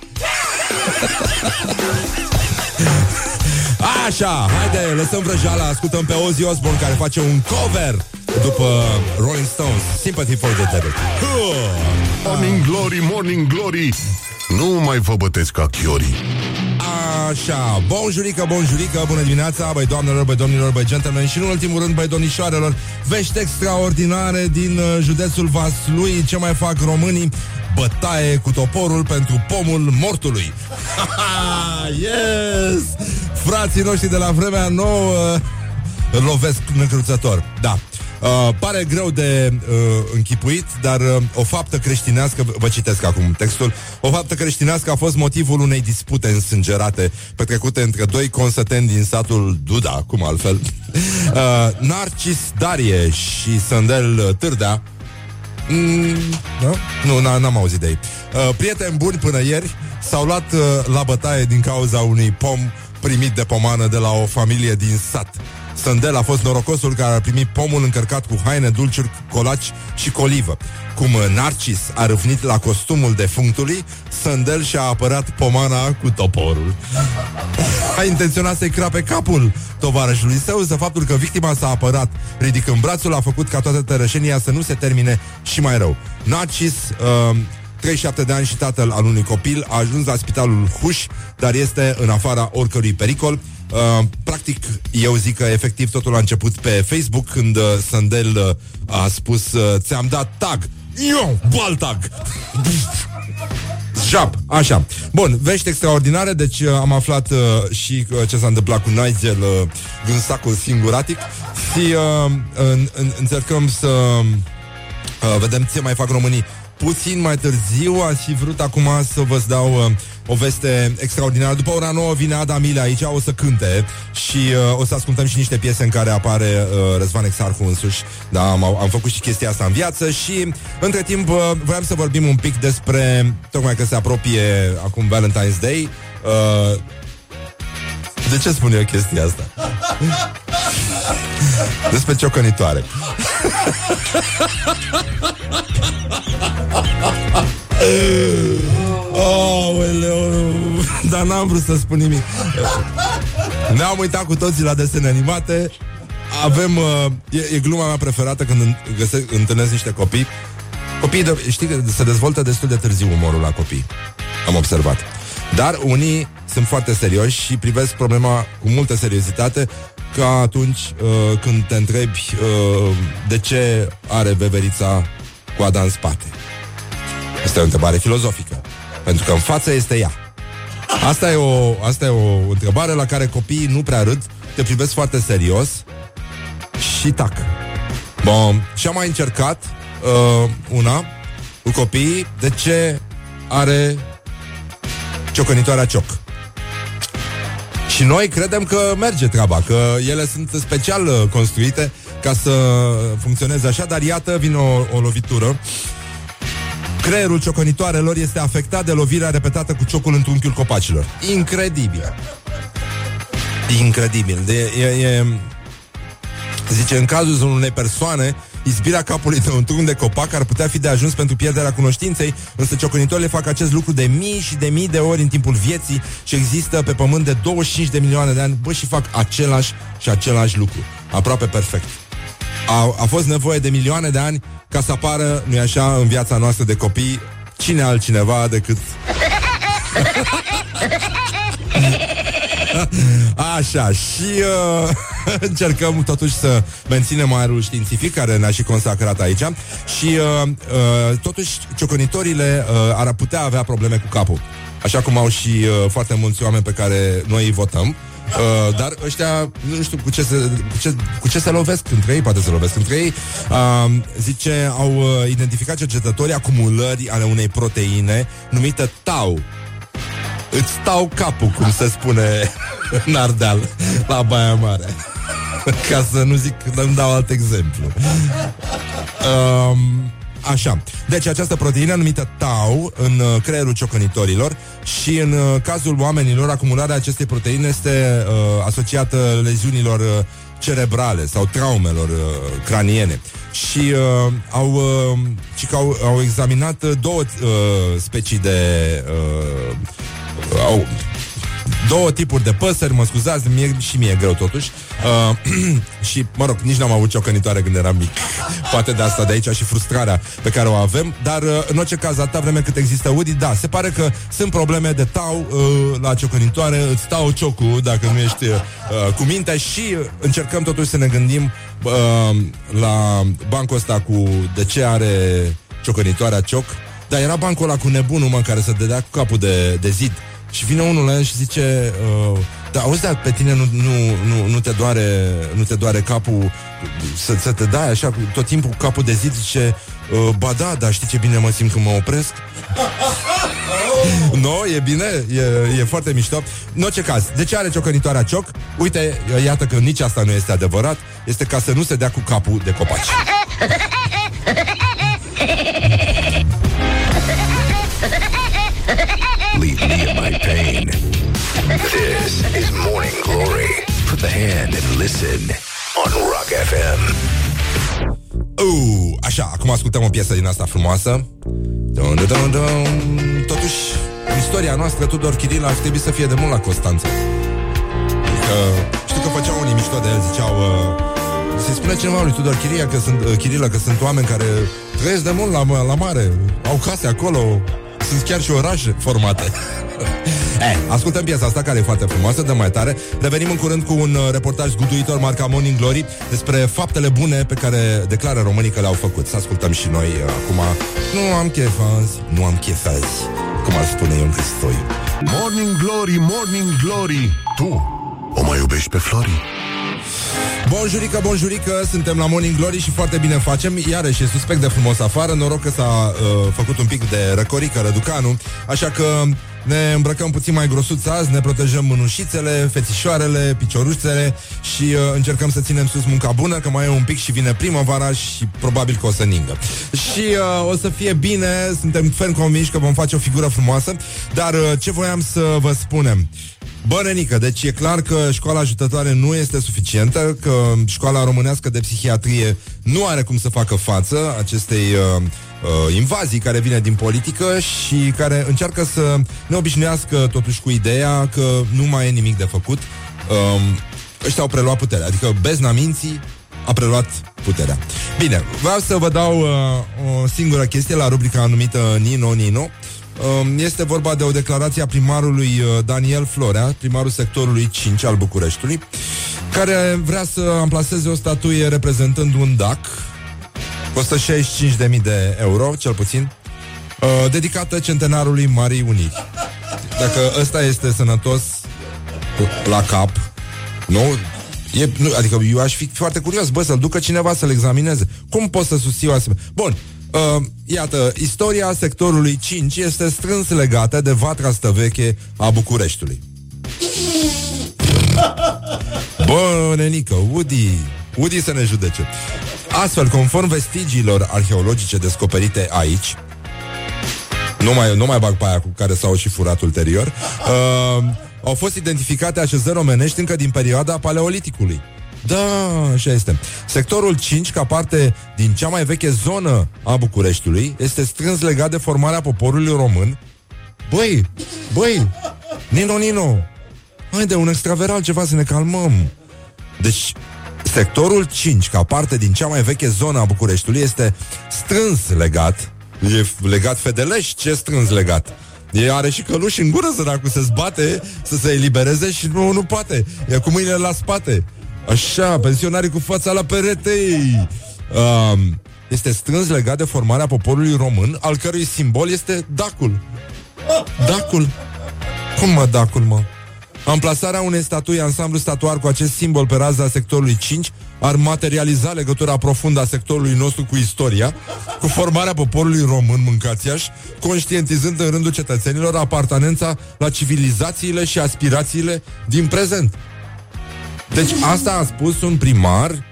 B: Așa, haide, lăsăm vrăjeala, ascultăm pe Ozzy Osbourne care face un cover după Rolling Stones, Sympathy for the Devil.
D: Morning Glory, Morning Glory, nu mai vă bătesc ca chiorii.
B: Așa, bonjurică, bonjurică, bună dimineața, băi doamnelor, băi domnilor, băi gentlemen și în ultimul rând, băi domnișoarelor, vești extraordinare din uh, județul Vaslui, ce mai fac românii, bătaie cu toporul pentru pomul mortului. yes! Frații noștri de la vremea nouă îl lovesc necruțător. Da. Uh, pare greu de uh, închipuit, dar uh, o faptă creștinească, vă citesc acum textul, o faptă creștinească a fost motivul unei dispute însângerate petrecute între doi consăteni din satul Duda, cum altfel, uh, Narcis Darie și Sandel Târdea, Mm, da? Nu, n-am auzit de ei. Uh, prieteni buni până ieri s-au luat uh, la bătaie din cauza unui pom primit de pomană de la o familie din sat. Sandel a fost norocosul care a primit pomul încărcat cu haine, dulciuri, colaci și colivă. Cum Narcis a râvnit la costumul defunctului, Sandel și-a apărat pomana cu toporul. A intenționat să-i crape capul tovarășului său, însă faptul că victima s-a apărat ridicând brațul a făcut ca toată tărășenia să nu se termine și mai rău. Narcis uh, 37 de ani și tatăl al unui copil, a ajuns la spitalul Huș, dar este în afara oricărui pericol. Uh, practic, eu zic că efectiv totul a început pe Facebook când uh, Sandel uh, a spus uh, ți-am dat tag. Eu, baltag! Jap, așa. Bun, vești extraordinare, deci uh, am aflat uh, și uh, ce s-a întâmplat cu Nigel, uh, gânsacul singuratic și uh, în, în, încercăm să uh, vedem ce mai fac românii puțin mai târziu. Aș fi vrut acum să vă dau uh, o veste extraordinară. După ora 9 vine Ada Mile aici, o să cânte și uh, o să ascultăm și niște piese în care apare uh, Răzvan Exarhu însuși. Da, am, am făcut și chestia asta în viață și între timp uh, voiam să vorbim un pic despre, tocmai că se apropie acum Valentine's Day, uh, de ce spun eu chestia asta? Despre ciocănitoare. oh, dar n-am vrut să spun nimic. Ne-am uitat cu toții la desene animate. Avem, uh, e, e gluma mea preferată când găse, întâlnesc niște copii. Copiii, de, știi că se dezvoltă destul de târziu umorul la copii. Am observat. Dar unii sunt foarte serioși și privesc problema cu multă seriozitate ca atunci uh, când te întrebi uh, de ce are veverița coada în spate. Asta e o întrebare filozofică. Pentru că în față este ea. Asta e o, asta e o întrebare la care copiii nu prea râd, te privesc foarte serios și tac. Bun. Și am mai încercat uh, una cu copiii de ce are ciocănitoarea cioc. Și noi credem că merge treaba, că ele sunt special uh, construite ca să funcționeze așa, dar iată, vine o, o lovitură. Creierul ciocănitoarelor este afectat de lovirea repetată cu ciocul în trunchiul copacilor. Incredibil. Incredibil. De, e, e, zice, în cazul unei persoane Izbirea capului de un trunchi de copac ar putea fi de ajuns pentru pierderea cunoștinței, însă ciocănitorile fac acest lucru de mii și de mii de ori în timpul vieții și există pe pământ de 25 de milioane de ani, bă, și fac același și același lucru. Aproape perfect. A, a fost nevoie de milioane de ani ca să apară, nu-i așa, în viața noastră de copii, cine altcineva decât... Așa, și uh, încercăm totuși să menținem aerul științific care ne-a și consacrat aici și uh, uh, totuși cioconitorile uh, ar putea avea probleme cu capul. Așa cum au și uh, foarte mulți oameni pe care noi îi votăm. Uh, dar ăștia, nu știu cu ce, se, cu, ce, cu ce se lovesc între ei, poate se lovesc între ei. Uh, zice, au uh, identificat cercetătorii acumulări ale unei proteine numită tau Îți stau capul, cum se spune în Ardeal, la Baia Mare. Ca să nu zic, îmi dau alt exemplu. Um, Așa. Deci această proteină numită tau în uh, creierul ciocănitorilor și în uh, cazul oamenilor acumularea acestei proteine este uh, asociată leziunilor uh, cerebrale sau traumelor uh, craniene. Și uh, au, uh, și au, au examinat două uh, specii de uh, au două tipuri de păsări, mă scuzați, mie, și mie e greu totuși. Uh, și, mă rog, nici n-am avut ciocănitoare când eram mic. Poate de asta de aici și frustrarea pe care o avem, dar uh, în orice caz, atâta vreme cât există Woody, da, se pare că sunt probleme de tau uh, la ciocănitoare, îți tau ciocul dacă nu ești uh, cu mintea și încercăm totuși să ne gândim uh, la bancul ăsta cu de ce are ciocănitoarea cioc, dar era bancul ăla cu nebunul, mă, care se dădea cu capul de, de zid și vine unul la el și zice uh, Da, auzi, dar pe tine nu, nu, nu, nu, te doare, nu te doare capul să, să te dai așa tot timpul capul de zi Zice, uh, ba da, dar știi ce bine mă simt când mă opresc? no, e bine, e, e foarte mișto În orice caz, de ce are ciocănitoarea cioc? Uite, iată că nici asta nu este adevărat Este ca să nu se dea cu capul de copaci
A: Leave me in my pain. This is Morning Glory. Put the hand and listen on Rock FM.
B: Uh, așa, acum ascultăm o piesă din asta frumoasă. Dun, dun, dun, dun. Totuși, istoria noastră, Tudor Chiril, ar trebui să fie de mult la Constanța. Că, știu că făceau unii mișto de el, ziceau... Uh, se spune cineva lui Tudor Chiria că sunt, uh, Chirilă că sunt oameni care trăiesc de mult la, la mare, au case acolo, sunt chiar și orașe formate. eh, ascultăm piesa asta care e foarte frumoasă, de mai tare. Revenim în curând cu un uh, reportaj zguduitor marca Morning Glory despre faptele bune pe care declară românii că le-au făcut. Să ascultăm și noi uh, acum. Nu am chef azi, nu am chef azi, cum ar spune Ion Cristoiu.
D: Morning Glory, Morning Glory, tu o mai iubești pe Flori?
B: Bonjurică, bonjurică, suntem la Morning Glory și foarte bine facem Iarăși e suspect de frumos afară Noroc că s-a uh, făcut un pic de răcorică Răducanu Așa că ne îmbrăcăm puțin mai grosuț azi Ne protejăm mânușițele, fețișoarele, piciorușțele Și uh, încercăm să ținem sus munca bună Că mai e un pic și vine primăvara Și probabil că o să ningă. Și uh, o să fie bine Suntem ferm convinși că vom face o figură frumoasă Dar uh, ce voiam să vă spunem? Bă, Nenică, deci e clar că școala ajutătoare nu este suficientă, că școala românească de psihiatrie nu are cum să facă față acestei uh, uh, invazii care vine din politică și care încearcă să ne obișnuiască totuși cu ideea că nu mai e nimic de făcut. Uh, ăștia au preluat puterea, adică bezna minții a preluat puterea. Bine, vreau să vă dau uh, o singură chestie la rubrica anumită Nino Nino. Um, Este vorba de o declarație a primarului uh, Daniel Florea, primarul sectorului 5 al Bucureștiului, care vrea să amplaseze o statuie reprezentând un DAC, costă 65.000 de euro, cel puțin, uh, dedicată centenarului Marii Uniri. Dacă ăsta este sănătos la cap, nu? E, nu, adică eu aș fi foarte curios, bă, să-l ducă cineva să-l examineze. Cum pot să susțiu asemenea? Bun, Uh, iată, istoria sectorului 5 este strâns legată de vatra stăveche a Bucureștiului. Bă, nenică, Woody, Woody să ne judece. Astfel, conform vestigiilor arheologice descoperite aici, nu mai, nu mai bag pe aia cu care s-au și furat ulterior, uh, au fost identificate așezări omenești încă din perioada paleoliticului. Da, așa este. Sectorul 5, ca parte din cea mai veche zonă a Bucureștiului, este strâns legat de formarea poporului român. Băi, băi, Nino, Nino, haide, un extraveral, ceva să ne calmăm. Deci, sectorul 5, ca parte din cea mai veche zonă a Bucureștiului, este strâns legat, e legat fedeleș, ce strâns legat? E are și căluși în gură, săracul, se zbate să se elibereze și nu, nu poate. E cu mâinile la spate. Așa, pensionarii cu fața la perete. Um, este strâns legat de formarea poporului român, al cărui simbol este dacul. Dacul. Cum mă, dacul, mă? Amplasarea unei statui ansamblu statuar cu acest simbol pe raza sectorului 5 ar materializa legătura profundă a sectorului nostru cu istoria, cu formarea poporului român, mâncațiaș, conștientizând în rândul cetățenilor apartenența la civilizațiile și aspirațiile din prezent. Deci asta a spus un primar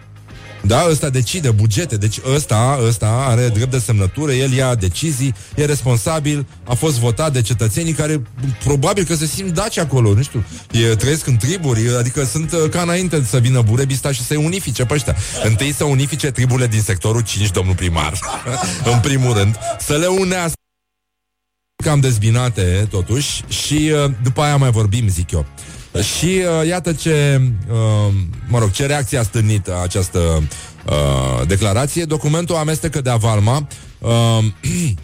B: da, ăsta decide bugete, deci ăsta, ăsta are drept de semnătură, el ia decizii, e responsabil, a fost votat de cetățenii care probabil că se simt daci acolo, nu știu, e, trăiesc în triburi, adică sunt uh, ca înainte să vină Burebista și să-i unifice pe ăștia. Întâi să unifice triburile din sectorul 5, domnul primar, în primul rând, să le unească cam dezbinate, totuși, și uh, după aia mai vorbim, zic eu. Și uh, iată ce, uh, mă rog, ce reacție a stârnit această uh, declarație. Documentul amestecă de avalma uh,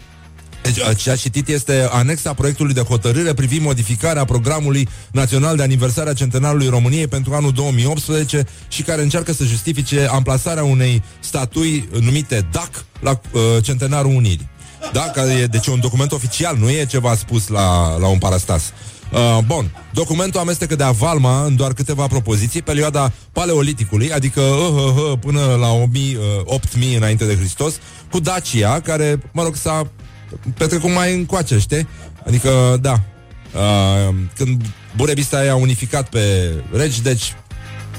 B: deci, uh, ce a citit este anexa proiectului de hotărâre privind modificarea programului național de aniversare a centenarului României pentru anul 2018 și care încearcă să justifice amplasarea unei statui numite DAC la uh, centenarul Unirii. Da? Care e, deci un document oficial, nu e ceva spus la, la un parastas. Uh, bun, documentul amestecă de avalma în doar câteva propoziții perioada paleoliticului, adică uh, uh, uh, până la 1000, uh, 8000 înainte de Hristos, cu Dacia, care, mă rog, s-a petrecut mai încoace, știi? Adică, da, uh, când Burebista a unificat pe regi, deci,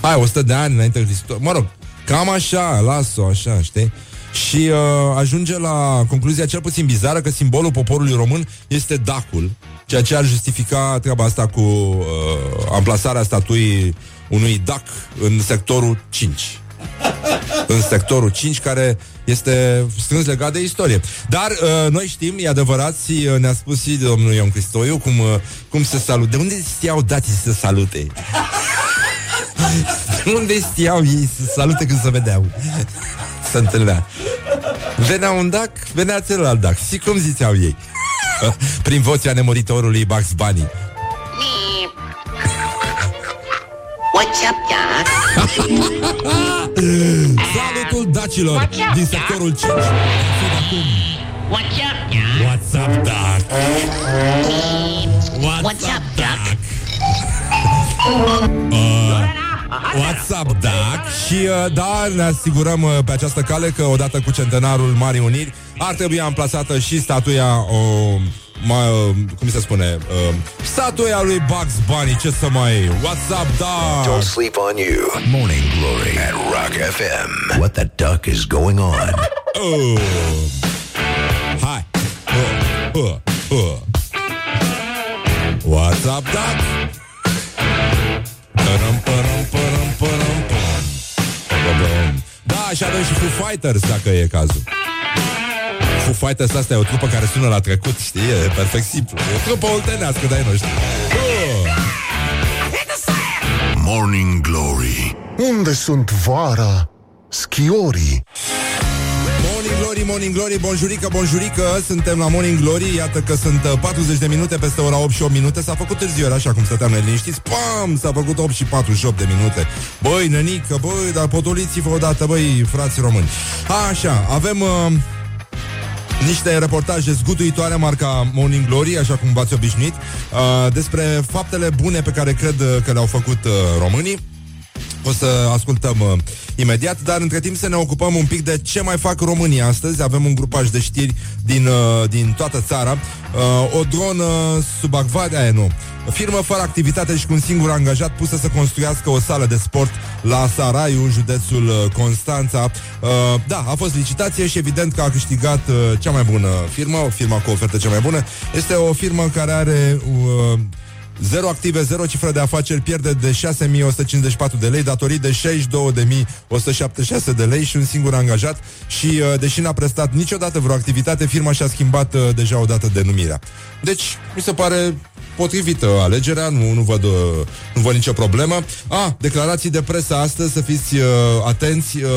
B: hai, 100 de ani înainte de Hristos, mă rg, cam așa, las-o așa, știi? Și uh, ajunge la concluzia cel puțin bizară că simbolul poporului român este dacul, ceea ce ar justifica treaba asta cu uh, amplasarea statuii unui dac în sectorul 5. În sectorul 5, care este strâns legat de istorie. Dar uh, noi știm, e adevărat, și uh, ne-a spus și domnul Ion Cristoiu cum, uh, cum se salut. De unde știau dații să salute? De unde știau ei să salute când se vedeau? Se întâlnea. Venea un dac, venea celălalt dac. Și cum ziceau ei? Prin vocea nemuritorului Bugs Bunny.
C: What's up, Doc?
B: Salutul dacilor din sectorul 5. acum.
C: What's up, Doc?
B: What's up, Doc?
C: What's up, Doc?
B: Uh, WhatsApp, Doc Și uh, da, ne asigurăm uh, pe această cale Că odată cu centenarul Marii Uniri Ar trebui amplasată și statuia o, mai, uh, Cum se spune uh, Statuia lui Bugs Bunny Ce să mai... WhatsApp, Doc
A: Don't sleep on you. Morning Glory at Rock FM. What the duck is going on?
B: Oh. Hai uh, uh, uh. What's up, Doc? Părăm, părăm, părăm, părăm, părăm. Părăm. Da, și avem și Foo Fighters, dacă e cazul. Foo Fighters asta e o trupă care sună la trecut, știi? E perfect simplu. E o trupă oltenească de-ai noștri. Uh.
D: Morning Glory Unde sunt vara? Schiorii
B: Morning Glory, Morning Glory, bonjurică, bonjurică. Suntem la Morning Glory, iată că sunt uh, 40 de minute peste ora 8 și 8 minute. S-a făcut târziu, era așa cum stăteam neliniștiți Pam, s-a făcut 8 și 48 de minute. Băi, nănică, băi, dar potoliți-vă odată, băi, frați români. Așa, avem... Uh, niște reportaje zguduitoare marca Morning Glory, așa cum v-ați obișnuit, uh, despre faptele bune pe care cred uh, că le-au făcut uh, românii. O să ascultăm uh, imediat, dar între timp să ne ocupăm un pic de ce mai fac românii astăzi. Avem un grupaj de știri din, uh, din toată țara. Uh, o dronă subacvare, aia nu. Firmă fără activitate și cu un singur angajat pusă să construiască o sală de sport la Saraiu, județul uh, Constanța. Uh, da, a fost licitație și evident că a câștigat uh, cea mai bună firmă, o firmă cu ofertă cea mai bună. Este o firmă care are... Uh, Zero active, zero cifră de afaceri, pierde de 6.154 de lei, datorii de 62.176 de lei și un singur angajat și, uh, deși n-a prestat niciodată vreo activitate, firma și-a schimbat uh, deja odată denumirea. Deci, mi se pare potrivită alegerea, nu, nu, văd, uh, nu văd nicio problemă. Ah, declarații de presă astăzi, să fiți uh, atenți, uh,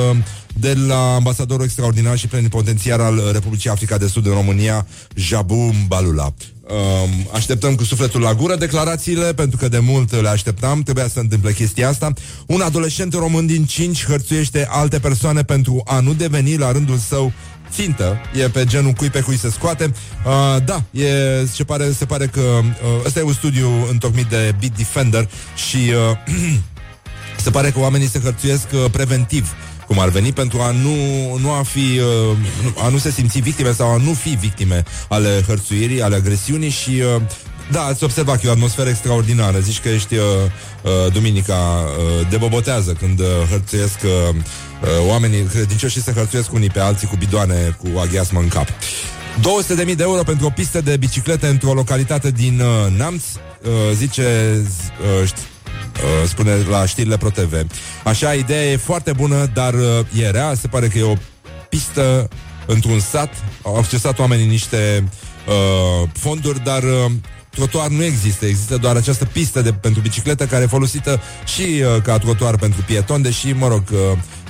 B: de la ambasadorul extraordinar și plenipotențiar al Republicii Africa de Sud în România, Jabu Balula. Um, așteptăm cu sufletul la gură declarațiile, pentru că de mult le așteptam, trebuia să se întâmple chestia asta. Un adolescent român din 5 hărțuiește alte persoane pentru a nu deveni la rândul său țintă, e pe genul cui pe cui se scoate. Uh, da, e, se, pare, se pare că uh, ăsta e un studiu întocmit de Beat Defender și uh, se pare că oamenii se hărțuiesc uh, preventiv cum ar veni, pentru a nu, nu a fi, uh, a nu se simți victime sau a nu fi victime ale hărțuirii, ale agresiunii și uh, da, ați observat că e o atmosferă extraordinară. Zici că ești uh, uh, duminica uh, de bobotează când uh, hărțuiesc uh, uh, oamenii credincioși se hărțuiesc unii pe alții cu bidoane cu aghiasmă în cap. 200.000 de euro pentru o pistă de biciclete într-o localitate din uh, Namț, uh, zice, uh, ști, uh, spune la știrile ProTV. Așa, ideea e foarte bună, dar uh, e rea, se pare că e o pistă într-un sat, au accesat oamenii niște uh, fonduri, dar uh, trotuar nu există, există doar această pistă de, pentru bicicletă care e folosită și uh, ca trotuar pentru pieton, deși, mă rog, uh,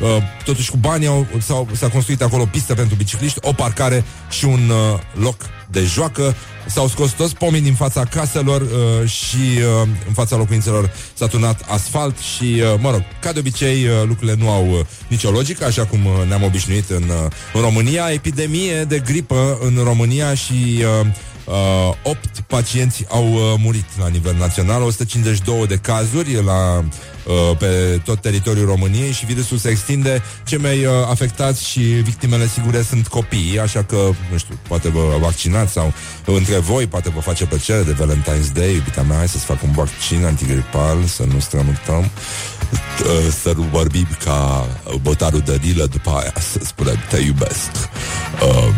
B: uh, totuși cu banii au, s-au, s-a construit acolo o pistă pentru bicicliști, o parcare și un uh, loc de joacă. S-au scos toți pomii din fața caselor uh, și uh, în fața locuințelor s-a turnat asfalt și, uh, mă rog, ca de obicei, uh, lucrurile nu au uh, nicio logică, așa cum uh, ne-am obișnuit în, uh, în România. Epidemie de gripă în România și uh, Uh, 8 pacienți au uh, murit la nivel național, 152 de cazuri la, uh, pe tot teritoriul României și virusul se extinde. Cei mai uh, afectați și victimele sigure sunt copiii, așa că, nu știu, poate vă vaccinați sau între voi, poate vă face plăcere de Valentine's Day, iubita mea, hai să-ți fac un vaccin antigripal, să nu strămutăm, uh, să nu vorbim ca botarul de rilă după aia, să spunem te iubesc. Um,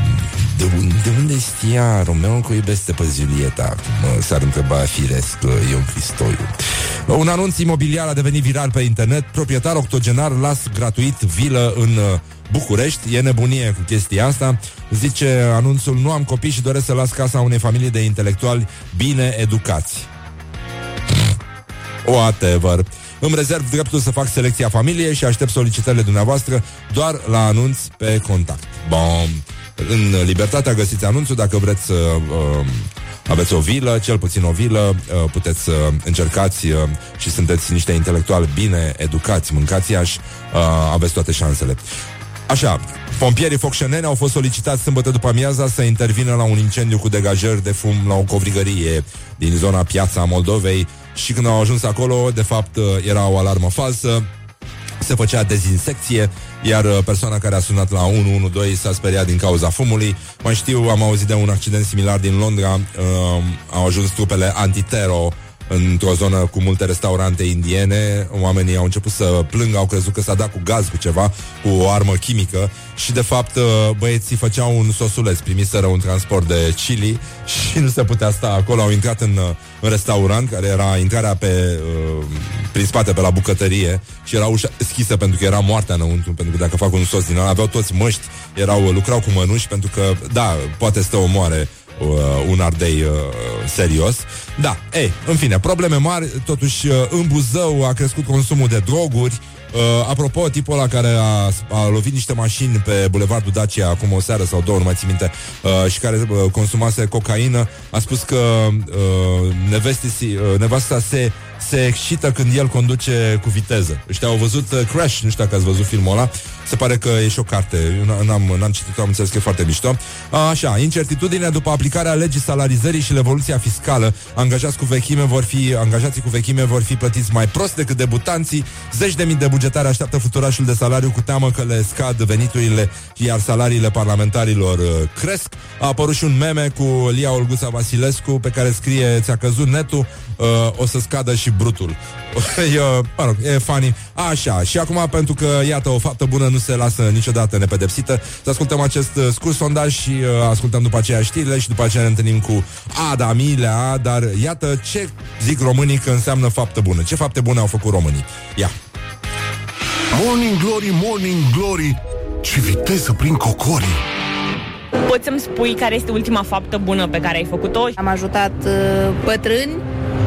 B: de, un, de unde știa Romeo că iubește pe Julieta? Cum uh, s-ar întreba firesc uh, Ion Cristoiu. Un anunț imobiliar a devenit viral pe internet. Proprietar octogenar las gratuit vilă în uh, București. E nebunie cu chestia asta. Zice anunțul, nu am copii și doresc să las casa unei familii de intelectuali bine educați. Whatever. Îmi rezerv dreptul să fac selecția familiei și aștept solicitările dumneavoastră doar la anunț pe contact. Bom. În Libertatea găsiți anunțul dacă vreți să uh, aveți o vilă, cel puțin o vilă, uh, puteți să uh, încercați uh, și sunteți niște intelectuali bine educați, mâncați iași, uh, aveți toate șansele. Așa, pompierii focșeneni au fost solicitați sâmbătă după amiaza să intervină la un incendiu cu degajări de fum la o covrigărie din zona Piața Moldovei și când au ajuns acolo, de fapt, uh, era o alarmă falsă. Se făcea dezinsecție, iar uh, persoana care a sunat la 112 s-a speriat din cauza fumului. Mai știu, am auzit de un accident similar din Londra, uh, au ajuns trupele antitero într-o zonă cu multe restaurante indiene, oamenii au început să plângă, au crezut că s-a dat cu gaz, cu ceva, cu o armă chimică. Și de fapt uh, băieții făceau un sosuleț, primiseră un transport de chili și nu se putea sta acolo, au intrat în, uh, în restaurant, care era intrarea pe, uh, prin spate, pe la bucătărie și era ușa deschisă pentru că era moartea înăuntru, pentru că dacă fac un sos din ăla, aveau toți măști, erau, lucrau cu mănuși, pentru că, da, poate să te omoare uh, un ardei uh, serios. Da, ei, în fine, probleme mari, totuși uh, în Buzău a crescut consumul de droguri. Uh, apropo, tipul ăla care a, a lovit niște mașini pe Bulevardul Dacia acum o seară sau două, nu mai țin minte, uh, și care uh, consumase cocaină, a spus că uh, nevestii, uh, nevasta se se excită când el conduce cu viteză. Ăștia au văzut uh, Crash, nu știu dacă ați văzut filmul ăla, se pare că e și o carte, Eu n- n-am, n-am citit-o, am înțeles că e foarte mișto. Așa, incertitudine după aplicarea legii salarizării și revoluția fiscală, angajați cu vechime vor fi, angajații cu vechime vor fi plătiți mai prost decât debutanții, zeci de mii de bugetari așteaptă futurașul de salariu cu teamă că le scad veniturile, iar salariile parlamentarilor uh, cresc. A apărut și un meme cu Lia Olguța Vasilescu pe care scrie ți-a căzut netul, uh, o să scadă și brutul. e, mă rog, e funny. Așa, și acum pentru că, iată, o faptă bună nu se lasă niciodată nepedepsită, să ascultăm acest uh, scurt sondaj și uh, ascultăm după aceea știrile și după aceea ne întâlnim cu Ada Milea, dar iată ce zic românii că înseamnă faptă bună. Ce fapte bune au făcut românii? Ia.
D: Morning Glory, Morning Glory Ce viteză prin cocorii
E: Poți să-mi spui care este ultima faptă bună pe care ai făcut-o?
J: Am ajutat uh, bătrâni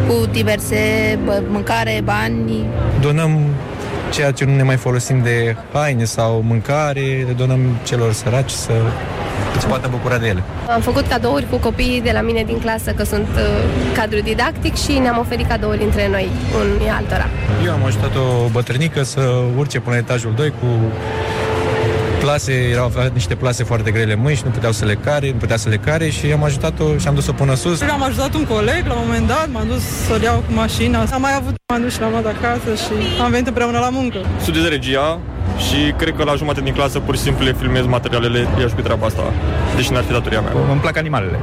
J: cu diverse bă, mâncare, bani.
K: donăm ceea ce nu ne mai folosim de haine sau mâncare, le donăm celor săraci să se poată bucura de ele.
L: Am făcut cadouri cu copiii de la mine din clasă, că sunt uh, cadru didactic și ne-am oferit cadouri între noi, unii altora.
K: Eu am ajutat o bătrânică să urce până la etajul 2 cu plase, erau avea niște plase foarte grele în mâini și nu puteau să le care, nu putea să le care și am ajutat-o și am dus-o până sus.
H: Am ajutat un coleg la un moment dat, m-am dus să-l iau cu mașina. Am mai avut, m-am dus și l-am luat acasă și am venit împreună la muncă.
M: studiez regia și cred că la jumătate din clasă pur și simplu le filmez materialele, i-aș pe treaba asta, deși n-ar fi datoria mea.
K: Îmi plac animalele.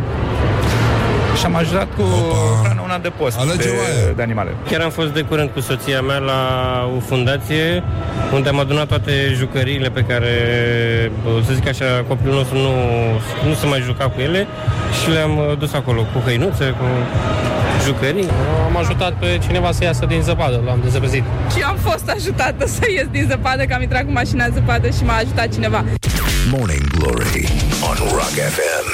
K: Și am ajutat cu hrană una de post de, de animale.
N: Chiar am fost de curând cu soția mea la o fundație unde am adunat toate jucăriile pe care, bă, să zic așa, copilul nostru nu, nu se mai juca cu ele și le-am uh, dus acolo cu hăinuțe, cu jucării.
O: Am ajutat pe cineva să iasă din zăpadă, l-am dezăpezit.
H: Și am fost ajutată să ies din zăpadă, că am intrat cu mașina în zăpadă și m-a ajutat cineva.
A: Morning Glory on Rock FM.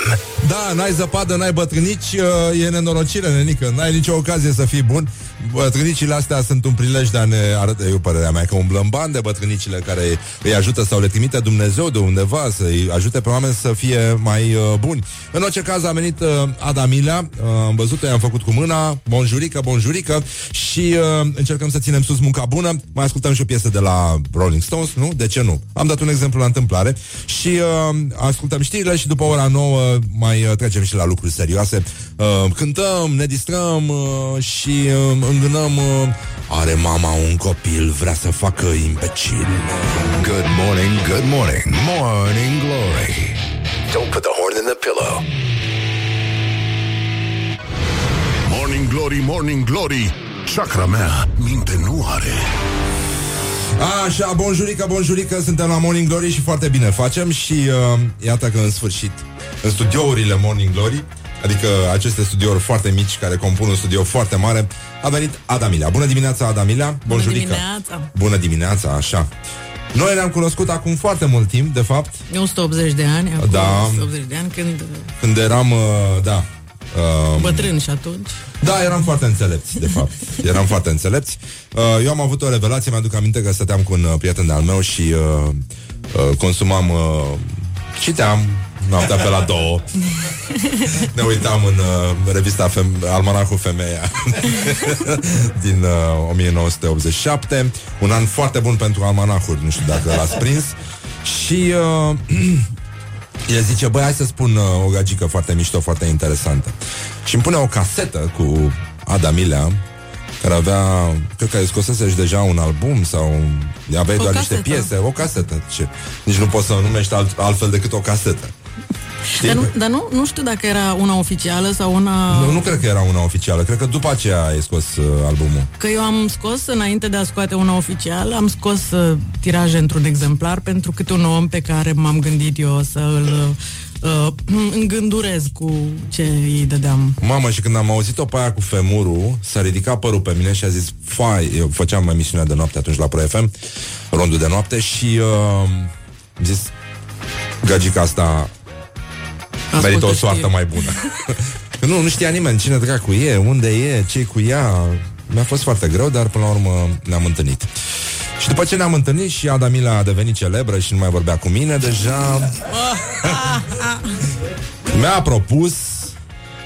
B: Da, n-ai zăpadă, n-ai bătrânici, uh, e nenorocire, nenică. N-ai nicio ocazie să fii bun. Bătrânicile astea sunt un prilej de a ne arăta, eu părerea mea, că umblăm bani de bătrânicile care îi ajută sau le trimite Dumnezeu de undeva să-i ajute pe oameni să fie mai uh, buni. În orice caz a venit uh, Ada Milea, uh, am văzut-o, i-am făcut cu mâna, bonjurică, bonjurică și uh, încercăm să ținem sus munca bună. Mai ascultăm și o piesă de la Rolling Stones, nu? De ce nu? Am dat un exemplu la întâmplare și uh, ascultăm știrile și după ora 9 mai uh, trecem și la lucruri serioase. Uh, cântăm, ne distrăm uh, și uh, îngânăm uh, Are mama un copil, vrea să facă imbecil.
A: Good morning, good morning, morning glory. Don't put the horn in the pillow.
D: Morning Glory, Morning Glory Chakra mea minte nu are
B: Așa, bonjurică, bonjurică, suntem la Morning Glory și foarte bine facem și uh, iată că în sfârșit, în studiourile Morning Glory, adică aceste studiouri foarte mici care compun un studio foarte mare, a venit Adamilea. Bună dimineața, Adamilea! Bonjurică!
P: dimineața.
B: Bună dimineața, așa. Noi ne-am cunoscut acum foarte mult timp, de fapt,
P: 180 de ani, acum
B: Da.
P: 180 de ani, când
B: când eram, uh, da, uh,
P: bătrân și atunci.
B: Da, eram foarte înțelepți, de fapt. Eram foarte înțelepți. Uh, eu am avut o revelație, mi-aduc aminte că stăteam cu un uh, prieten de-al meu și uh, uh, consumam... Uh, citeam noaptea pe la două. Ne uitam în uh, revista fem- Almanacul Femeia din uh, 1987. Un an foarte bun pentru almanacuri, nu știu dacă l-ați prins. Și uh, el zice, băi, hai să spun uh, o gagică foarte mișto, foarte interesantă. Și îmi pune o casetă cu Ada Milea, care avea, cred că scosese și deja un album sau aveai
P: O
B: doar
P: casetă.
B: niște piese, o casetă. Ce? Nici nu poți să o numești alt, altfel decât o casetă. Știi?
P: Dar, nu, dar nu, nu știu dacă era una oficială sau una...
B: Nu, nu cred că era una oficială, cred că după aceea ai scos uh, albumul.
P: Că eu am scos, înainte de a scoate una oficială, am scos uh, tiraje într-un exemplar pentru câte un om pe care m-am gândit eu să îl uh, îngândurez cu ce îi dădeam.
B: Mamă, și când am auzit-o pe aia cu femurul, s-a ridicat părul pe mine și a zis, fai, eu făceam emisiunea de noapte atunci la Pro FM, rondul de noapte și uh, am zis, gagica asta merită o
P: știri.
B: soartă mai bună. Că nu, nu știa nimeni cine dracu e, unde e, ce cu ea. Mi-a fost foarte greu, dar până la urmă ne-am întâlnit. Și după ce ne-am întâlnit și Adamila a devenit celebră și nu mai vorbea cu mine, deja mi-a propus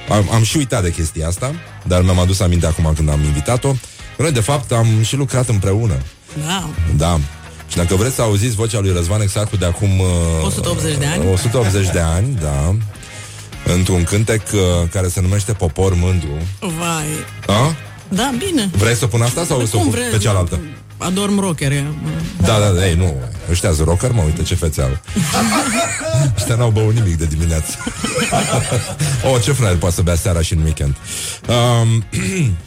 B: am, am și uitat de chestia asta Dar mi-am adus aminte acum când am invitat-o Noi de fapt am și lucrat împreună
P: Da,
B: Da și dacă vreți să auziți vocea lui Răzvan Exarcu de acum uh,
P: 180 de ani.
B: 180 de ani, da Într-un cântec uh, care se numește Popor Mândru
P: vai.
B: A?
P: Da, bine.
B: Vrei să pun asta sau să o
P: Cum
B: pun
P: vrei?
B: pe cealaltă?
P: Adorm rocker. e.
B: Da, da, da, ei, nu Ăștia sunt rocker, mă, uite ce fețe au Ăștia n-au băut nimic de dimineață Oh, ce fraier poate să bea seara și în weekend um,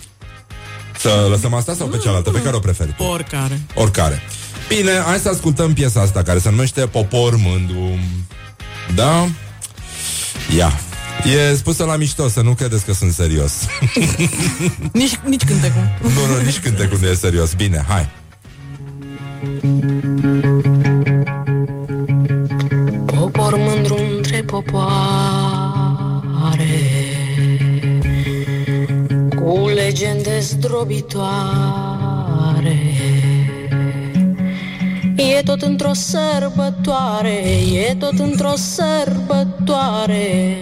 B: Să lăsăm asta sau pe cealaltă? Pe care o preferi? tu?
P: Oricare.
B: Oricare Bine, hai să ascultăm piesa asta Care se numește Popor Mândru. Da? Ia. E spusă la mișto, să nu credeți că sunt serios.
P: Nici, nici cântecul.
B: Nu, nu, nici cântecul nu e serios. Bine, hai.
Q: Popor mândru între popoare Cu legende zdrobitoare E tot într-o sărbătoare E tot într-o sărbătoare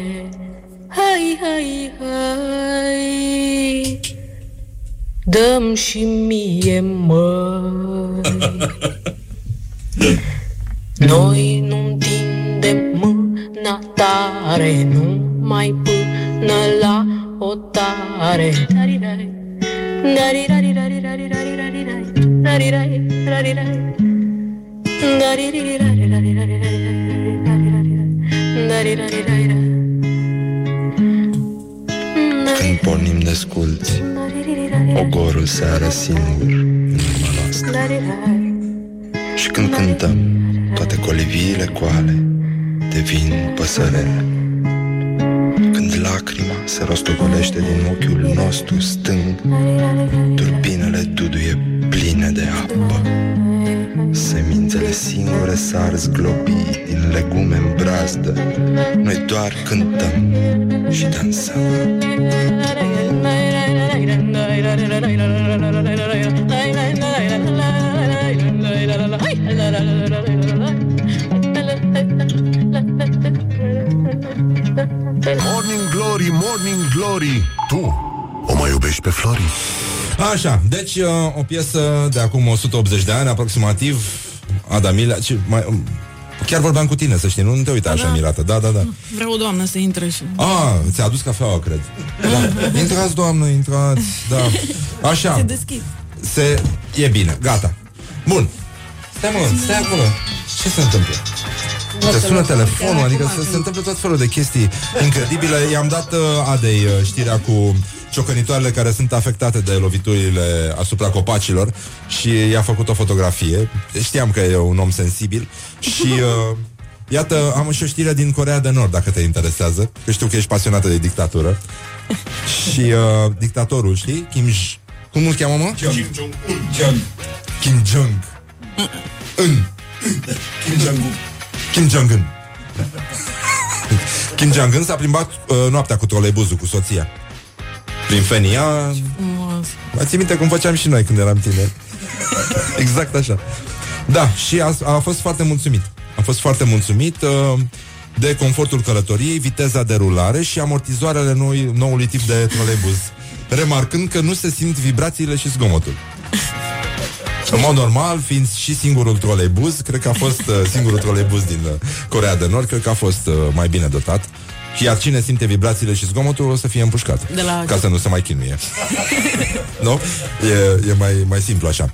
Q: Hai, hai, hai Dăm și mie măi Noi nu întindem mâna tare Numai până la o tare Dari-rai, dari-rari-rari-rari-rari-rari-rari, dari-rai, dari-rai. Dari-rari-rari-rari-rari-rari-rari, dari-rari-rari-rari.
R: Când pornim de sculți Ogorul seară singur în urma noastră
Q: Dari-rai.
R: Și când cântăm Toate coliviile coale Devin păsărele Când lacrima se rostogolește din ochiul nostru stâng Turbinele duduie pline de apă Semințele singure sar zglobit din legume în brazdă. Noi doar cântăm și dansăm.
D: Morning Glory, Morning Glory. Tu o mai iubești pe Flori?
B: Așa, deci uh, o piesă de acum 180 de ani aproximativ Adamila ce, mai, um, Chiar vorbeam cu tine, să știi, nu, nu te uita așa
P: Da.
B: mirată. Da, da, da.
P: Vreau o doamnă să intre și...
B: Ah, ți-a adus cafeaua, cred. Da. Intrați, doamnă, intrați. Da, așa.
P: Se deschid.
B: Se... E bine, gata. Bun. Stai mă, stai acolo. Ce se întâmplă? Te sună telefonul, adică se, se întâmplă tot felul de chestii incredibile. I-am dat uh, Adei uh, știrea cu ciocănitoarele care sunt afectate de loviturile asupra copacilor și i-a făcut o fotografie. Știam că e un om sensibil și uh, iată, am și o știre din Corea de Nord, dacă te interesează, că știu că ești pasionată de dictatură. și uh, dictatorul, știi? Kim J- cum îl cheamă, mă? Kim Jong-un. Kim Jong. Un. Kim Jong-un. Kim Jong-un. Kim Jong-un s-a plimbat uh, noaptea cu troleibuzul cu soția. Prin Fenia.
P: Frumos.
B: Mai ții minte cum făceam și noi când eram tineri. exact așa. Da, și a, a fost foarte mulțumit. A fost foarte mulțumit uh, de confortul călătoriei, viteza de rulare și amortizoarele noi, noului tip de troleibuz. Remarcând că nu se simt vibrațiile și zgomotul. În mod normal, fiind și singurul troleibuz, cred că a fost uh, singurul troleibuz din uh, Corea de Nord, cred că a fost uh, mai bine dotat. Și iar cine simte vibrațiile și zgomotul o să fie împușcat.
P: De la-
B: Ca să nu se mai chinuie. nu? E, e mai, mai simplu așa.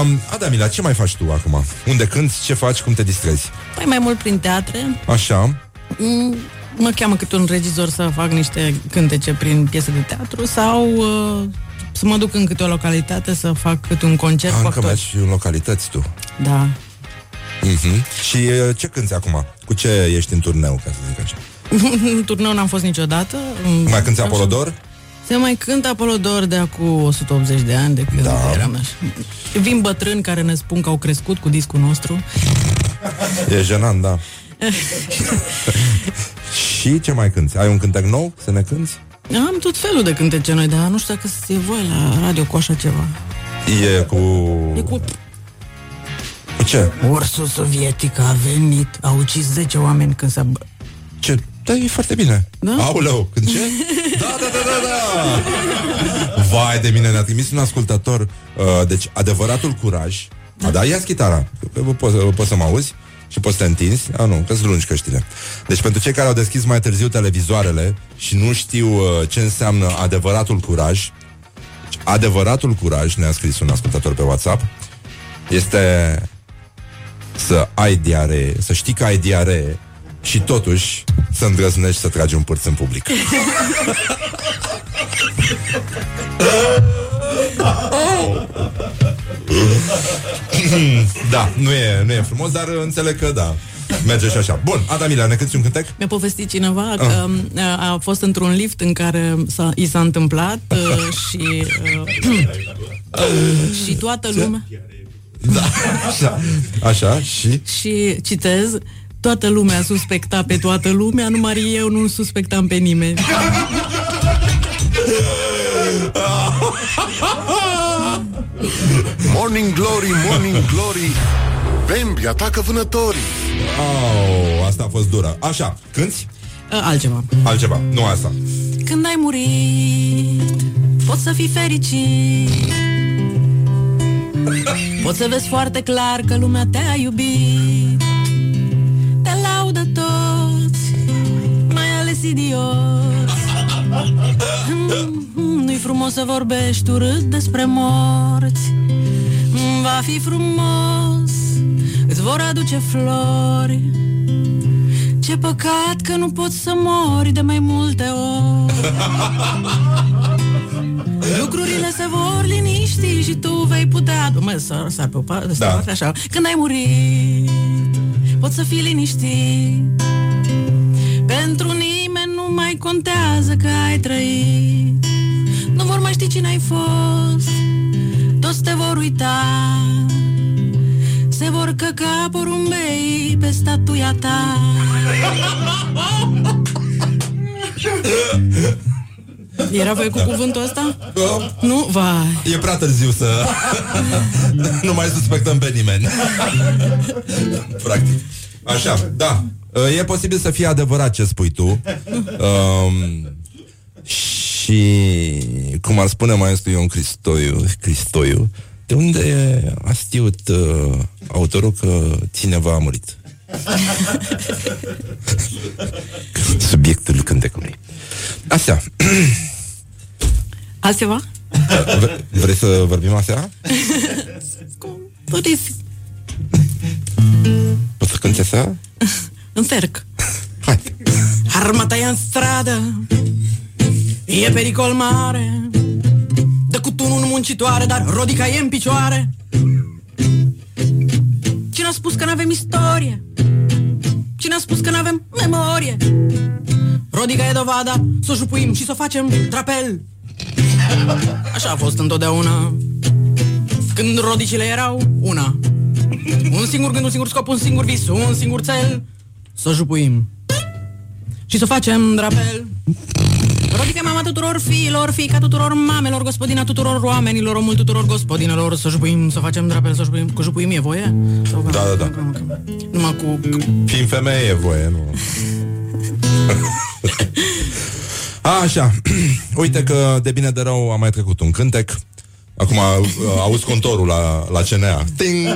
B: Um, Adamila, ce mai faci tu acum? Unde cânti? Ce faci? Cum te distrezi?
P: Păi mai mult prin teatre.
B: Așa.
P: Mm, Mă cheamă câte un regizor să fac niște cântece prin piese de teatru sau uh, să mă duc în câte o localitate să fac câte un concert
B: Ah,
P: cu
B: încă
P: actori.
B: mergi în localități tu.
P: Da.
B: Uh-huh. Și uh, ce cânti acum? Cu ce ești în turneu, ca să zic așa?
P: în turneu n-am fost niciodată. Mm,
B: Mai cânti
P: așa.
B: Apolodor?
P: Se mai cântă Apolodor de acum 180 de ani de când
B: Da.
P: eram așa. Vin bătrâni care ne spun că au crescut cu discul nostru.
B: E jenant, da. Și ce mai cânti? Ai un cântec nou să ne cânti?
P: Am tot felul de cântece noi, dar nu știu dacă e voi la radio cu așa ceva.
B: E cu...
P: E cu...
B: Cu ce?
P: Ursul sovietic a venit, a ucis 10 oameni când s-a... bă-
B: Ce? Da, e foarte bine.
P: Da?
B: Auleu, când ce? Da, da, da, da, da. Vai de mine, ne-a trimis un ascultător. Uh, deci, adevăratul curaj. Da, da ia chitara. Poți, poți să mă auzi? Și poți să te întinzi? A, nu, că lungi căștile. Deci, pentru cei care au deschis mai târziu televizoarele și nu știu uh, ce înseamnă adevăratul curaj, deci, adevăratul curaj, ne-a scris un ascultător pe WhatsApp, este să ai diaree, să știi că ai diaree și totuși să îndrăznești să tragi un pârț în public. da, nu e, nu e frumos, dar înțeleg că da. Merge și așa. Bun, Adamila, ne cânti un cântec?
P: Mi-a povestit cineva
B: Ah.
P: că uh, a fost într-un lift în care s-a, i s-a întâmplat uh, și uh, și toată lumea
B: Da, așa, așa și...
P: și citez toată lumea suspecta pe toată lumea, numai eu nu suspectam pe nimeni.
D: Morning Glory, Morning Glory Bambi atacă vânătorii
B: Oh, asta a fost dură. Așa, cânti?
P: Uh, altceva.
B: Altceva, nu asta.
P: Când ai murit, poți să fii fericit. Poți să vezi foarte clar că lumea te-a iubit. Mai ales idioți. Mm, Nu-i frumos să vorbești urât despre morți. Mm, Va fi frumos, îți vor aduce flori. Ce păcat că nu poți să mori de mai multe ori Lucrurile se vor liniști și tu vei putea Mă, sar, sar pe o parte,
B: Da.
P: da. așa Când ai murit Poți să fii liniștit Pentru nimeni nu mai contează că ai trăit Nu vor mai ști cine ai fost Toți te vor uita Se vor căca porumbei pe statuia ta Era voi cu cuvântul ăsta? Nu? Vai
B: E prea târziu să nu mai suspectăm pe nimeni. Practic. Așa, da. E posibil să fie adevărat ce spui tu. Um, și cum ar spune maestru Ion Cristoiu, Cristoiu de unde a știut uh, autorul că cineva a murit? Subiectul cântecului. Așa.
P: Altceva?
B: V- vrei să vorbim aseară?
P: Puteți
B: Poți să cânti aseară?
P: Încerc Armata e în stradă E pericol mare. Dă cu tunul muncitoare Dar rodica e în picioare. Cine a spus că n-avem istorie? Cine a spus că n-avem memorie? Rodica e dovada Să o jupuim și să o facem drapel Așa a fost întotdeauna. Când rodicile erau una. Un singur gând, un singur scop, un singur vis Un singur cel Să jupuim Și să facem drapel Rodica e mama tuturor fiilor, fiica tuturor mamelor, gospodina tuturor oamenilor, omul tuturor gospodinelor, să jupuim, să facem drapel, să jupuim, cu jupuim e voie? Sau
B: Da, da, da.
P: Numai cu...
B: Fiind femeie e voie, nu? A, așa. Uite că de bine de rău a mai trecut un cântec Acum uh, auzi contorul la, la CNA. Ting,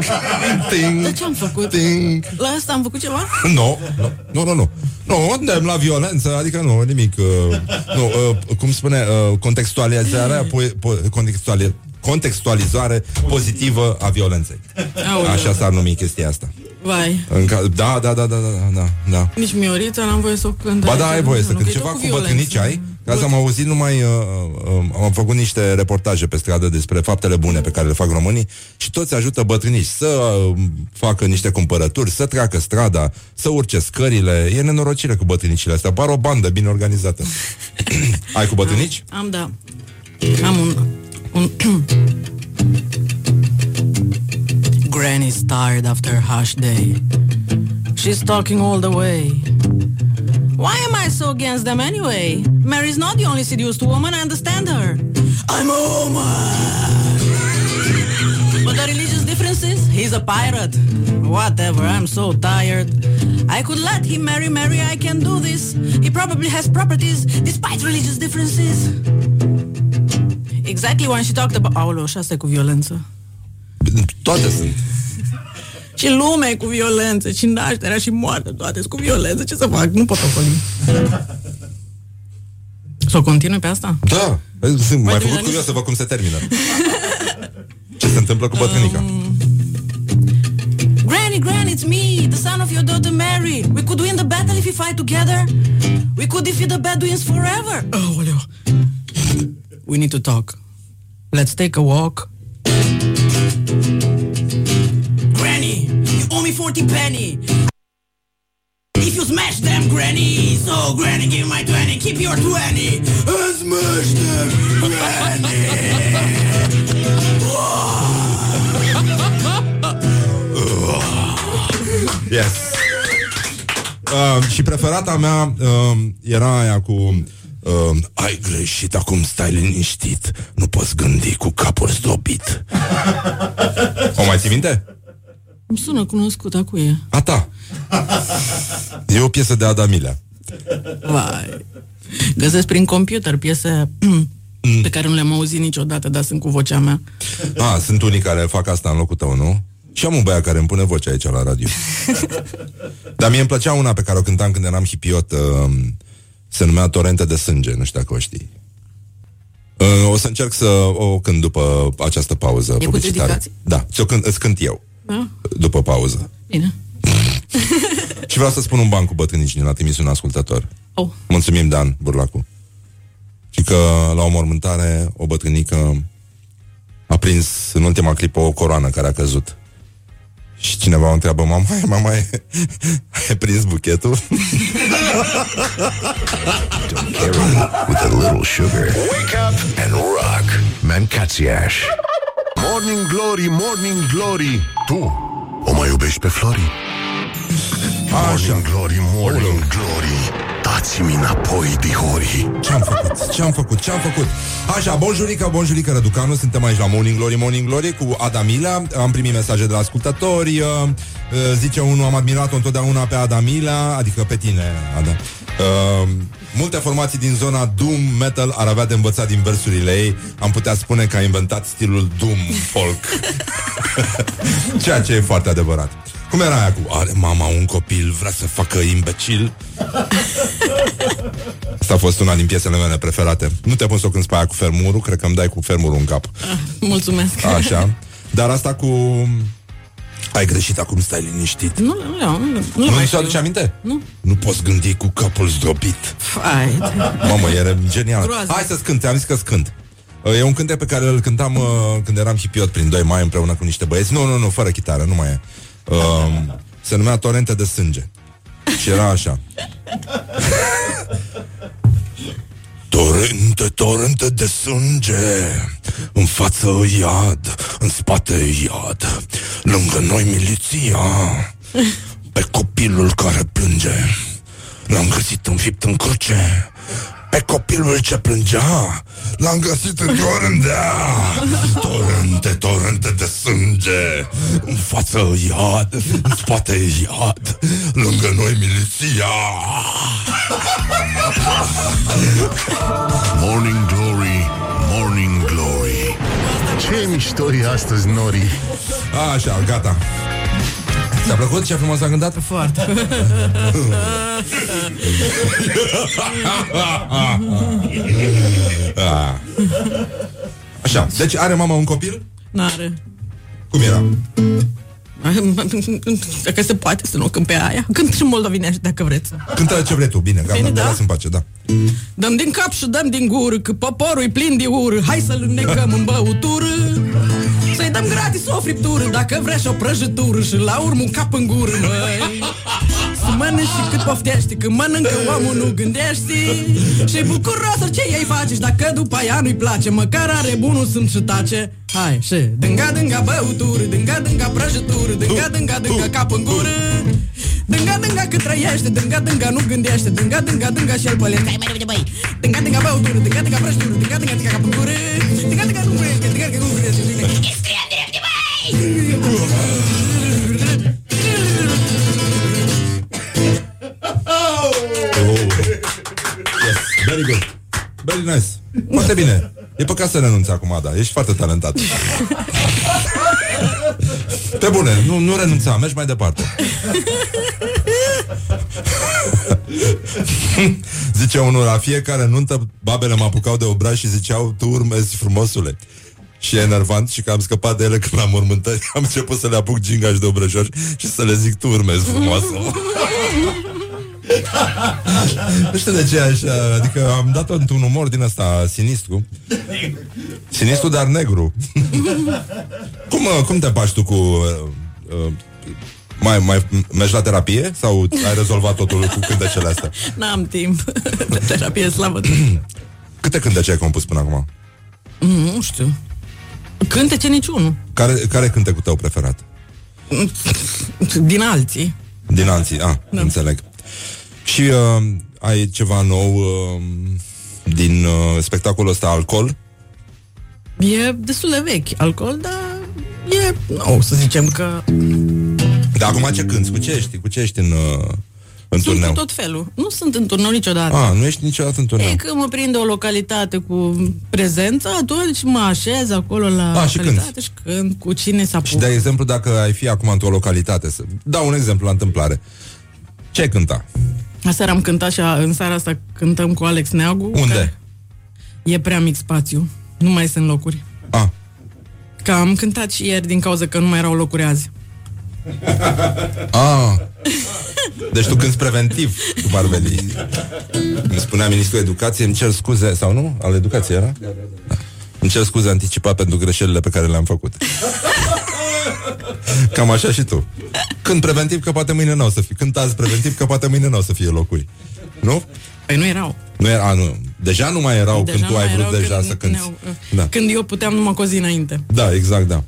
B: ting,
P: De ce am făcut?
B: ting.
P: La asta am făcut ceva?
B: Nu, nu, nu, nu, nu. Nu, îndemn la violență, adică nu, nimic. Uh, nu, uh, cum spune, uh, contextualizarea, po- po- contextuali- contextualizare pozitivă a violenței.
P: Aoleu.
B: Așa s-ar numi chestia asta.
P: Vai.
B: În ca- da, da, da, da, da, da, da.
P: Nici Miorița n-am voie să o cânt
B: Ba
P: aici,
B: da, ai voie
P: nu,
B: să
P: nu,
B: cânt
P: că e
B: ceva
P: tot
B: cu
P: violență.
B: bătrânici ai? Ca asta am auzit numai, uh, uh, am făcut niște reportaje pe stradă despre faptele bune pe care le fac românii și toți ajută bătrânici să uh, facă niște cumpărături, să treacă strada, să urce scările. E nenorocire cu bătrânicile astea, par o bandă bine organizată. ai cu bătrânici?
P: Am, da. Am un... un Granny's tired after harsh day. She's talking all the way. Why am I so against them anyway? Mary's not the only seduced woman, I understand her. I'm a woman! But the religious differences? He's a pirate. Whatever, I'm so tired. I could let him marry Mary, I can do this. He probably has properties despite religious differences. Exactly when she talked about... Aoleu, și asta cu violență.
B: Toate sunt.
P: Și lumea e cu violență, și nașterea și moartea, toate sunt cu violență. Ce să fac? Nu pot ocoli. Să o continui pe asta?
B: Da, sunt mai
P: Mai
B: făcut
P: bine,
B: curios să văd cum se termină. Ce se întâmplă cu bătrânica?
P: Um, Granny, Granny, it's me, the son of your daughter Mary. We could win the battle if we fight together. We could defeat the Bedouins forever. Oh, oleo. We need to talk. Let's take a walk. 40 penny. If you smash them, Granny. So, Granny, give my 20, keep your 20. And smash them,
B: Yes. Uh, și preferata mea uh, era aia cu uh, Ai greșit, acum stai liniștit Nu poți gândi cu capul zdrobit O mai ții minte?
P: Îmi sună cunoscut, acu e.
B: A ta E o piesă de Adamilea
P: Vai. Găsesc prin computer piese pe care nu le-am auzit niciodată, dar sunt cu vocea mea.
B: A, sunt unii care fac asta în locul tău, nu? Și am un băiat care îmi pune vocea aici la radio Dar mie îmi plăcea una pe care o cântam când eram hipiot uh, Se numea Torente de sânge, nu știu dacă o știi uh, O să încerc să o cânt după această pauză
P: cu
B: publicitară
P: dedicație?
B: Da, ți-o cânt, îți cânt eu
P: Da?
B: După pauză
P: Bine.
B: Și vreau să spun un ban cu bătrânici din la trimis un ascultător
P: Oh.
B: Mulțumim, Dan Burlacu Și că la o mormântare O bătrânică A prins în ultima clipă o coroană care a căzut Și cineva o întreabă Mama, hai, mama, ai, ai prins buchetul?
A: With a little sugar. Wake up and rock. Mancațiaș.
D: Morning Glory, Morning Glory Tu o mai iubești pe Flori? Morning Glory, Morning Glory Dați-mi înapoi, dihori
B: Ce-am făcut? Ce-am făcut? Ce-am făcut? Așa, bonjurică, bonjurică, Răducanu Suntem aici la Morning Glory, Morning Glory Cu Adamila Am primit mesaje de la ascultători uh, uh, Zice unul, am admirat-o întotdeauna pe Adamila Adică pe tine, Ada uh, Multe formații din zona Doom Metal ar avea de învățat din versurile ei Am putea spune că a inventat stilul Doom Folk Ceea ce e foarte adevărat Cum era aia cu Are mama un copil, vrea să facă imbecil Asta a fost una din piesele mele preferate. Nu te pun să o cânti pe aia cu fermurul, cred că îmi dai cu fermurul în cap.
P: Mulțumesc.
B: Așa. Dar asta cu... Ai greșit, acum stai liniștit.
P: Nu, nu, nu, nu, nu,
B: Nu
P: mai
B: mi se
P: știu.
B: aduce aminte?
P: Nu.
B: Nu poți gândi cu capul zdrobit.
P: Hai.
B: Mamă, era genial.
P: Groază.
B: Hai să-ți cânt, am zis că cânt. E un cântec pe care îl cântam uh, când eram hipiot prin 2 mai împreună cu niște băieți. Nu, nu, nu, fără chitară, nu mai e. Uh, se numea Torente de sânge. Și era așa. Torente, torente de sânge În față iad, în spate iad. Lângă noi miliția Pe copilul care plânge L-am găsit înfipt în cruce Pe copilul ce plângea L-am găsit în torândea Torente, torente de sânge În față iad, în spate iad Lângă noi miliția
D: Morning Glory, Morning Glory Ce mișto e astăzi, Nori.
B: Așa, gata. Ți-a plăcut ce frumos a cântat?
P: Foarte.
B: Ah. Așa, deci are mama un copil?
P: N-are.
B: Cum era?
P: Dacă se poate să nu cânt pe aia. Cânt și moldovinești, dacă vreți.
B: Cântă ce vrei tu, bine, gata,
P: Bine,
B: ne
P: da?
B: las în pace, da.
P: Dăm din cap și dăm din gură Că poporul e plin de ură Hai să-l înnecăm în băutură Să-i dăm gratis o friptură Dacă vrea și o prăjitură Și la urmă un cap în gură, măi Să mănânci și cât poftești Când mănâncă omul nu gândești Și bucuros ce ei face Și dacă după aia nu-i place Măcar are bunul sunt și tace Hai și dânga, dânga băutură Dânga, dânga prăjitură Dânga, dânga, dânga cap în gură Dânga, dânga cât trăiește Dânga, dânga nu gândește Dânga, dânga, dânga și el pălește Hai mai repede, băi Dânga, dânga băutură Dânga, dânga prăjitură Dânga, dânga, dânga cap în gură Dânga, dânga nu gândește Dânga, dânga nu gândește Scria de repede,
B: Yes, very good. Very nice. Foarte bine. E păcat să renunți acum, da. Ești foarte talentat. Pe bune, nu, nu renunța, mergi mai departe. Zice unul, la fiecare nuntă babele mă apucau de obraj și ziceau, tu urmezi frumosule. Și e enervant și că am scăpat de ele când la mormântări am început să le apuc gingași de obrăjori și să le zic, tu urmezi frumoasă. nu știu de ce așa, adică am dat-o într-un umor din ăsta sinistru. Sinistru, dar negru. cum, uh, cum te pași tu cu... Uh, uh, mai, mai mergi la terapie sau ai rezolvat totul cu cântecele astea?
P: N-am timp de terapie slavă.
B: Câte cântece ai compus până acum?
P: Mm, nu știu. Cântece niciunul.
B: Care, care cântecul tău preferat?
P: Din alții.
B: Din alții, ah, da. înțeleg. Și uh, ai ceva nou uh, din uh, spectacolul ăsta, Alcool?
P: E destul de vechi alcool, dar e nou, să zicem că
B: Dar acum ce cânti? Cu ce ești? Cu ce ești în, uh, în
P: sunt
B: turneu?
P: cu tot felul. Nu sunt în turneu niciodată.
B: Ah, nu ești niciodată în turneu.
P: E când mă prinde o localitate cu prezență, atunci mă așez acolo la
B: Ah, și
P: localitate și cânt cu cine s-a
B: Și de exemplu, dacă ai fi acum într-o localitate, să dau un exemplu la întâmplare. Ce ai cânta?
P: Aseară am cântat și a- în seara asta cântăm cu Alex Neagu.
B: Unde?
P: Că e prea mic spațiu. Nu mai sunt locuri.
B: Ah.
P: Că am cântat și ieri din cauza că nu mai erau locuri azi.
B: Ah. Deci tu cânti preventiv cu Barbeli. Îmi spunea ministrul educației, îmi cer scuze, sau nu? Al educației era? Da. Îmi cer scuze anticipat pentru greșelile pe care le-am făcut. Cam așa și tu. Când preventiv, că poate mâine nu o să fie. Când azi preventiv, că poate mâine nu o să fie locuri. Nu?
P: Păi nu erau.
B: Nu era, a, nu. Deja nu mai erau
P: Deja
B: când tu
P: nu
B: ai
P: mai
B: vrut
P: erau
B: deja
P: când
B: să cânti.
P: ne-au-
B: Da.
P: Când eu puteam numai cu o zi înainte.
B: Da, exact, da.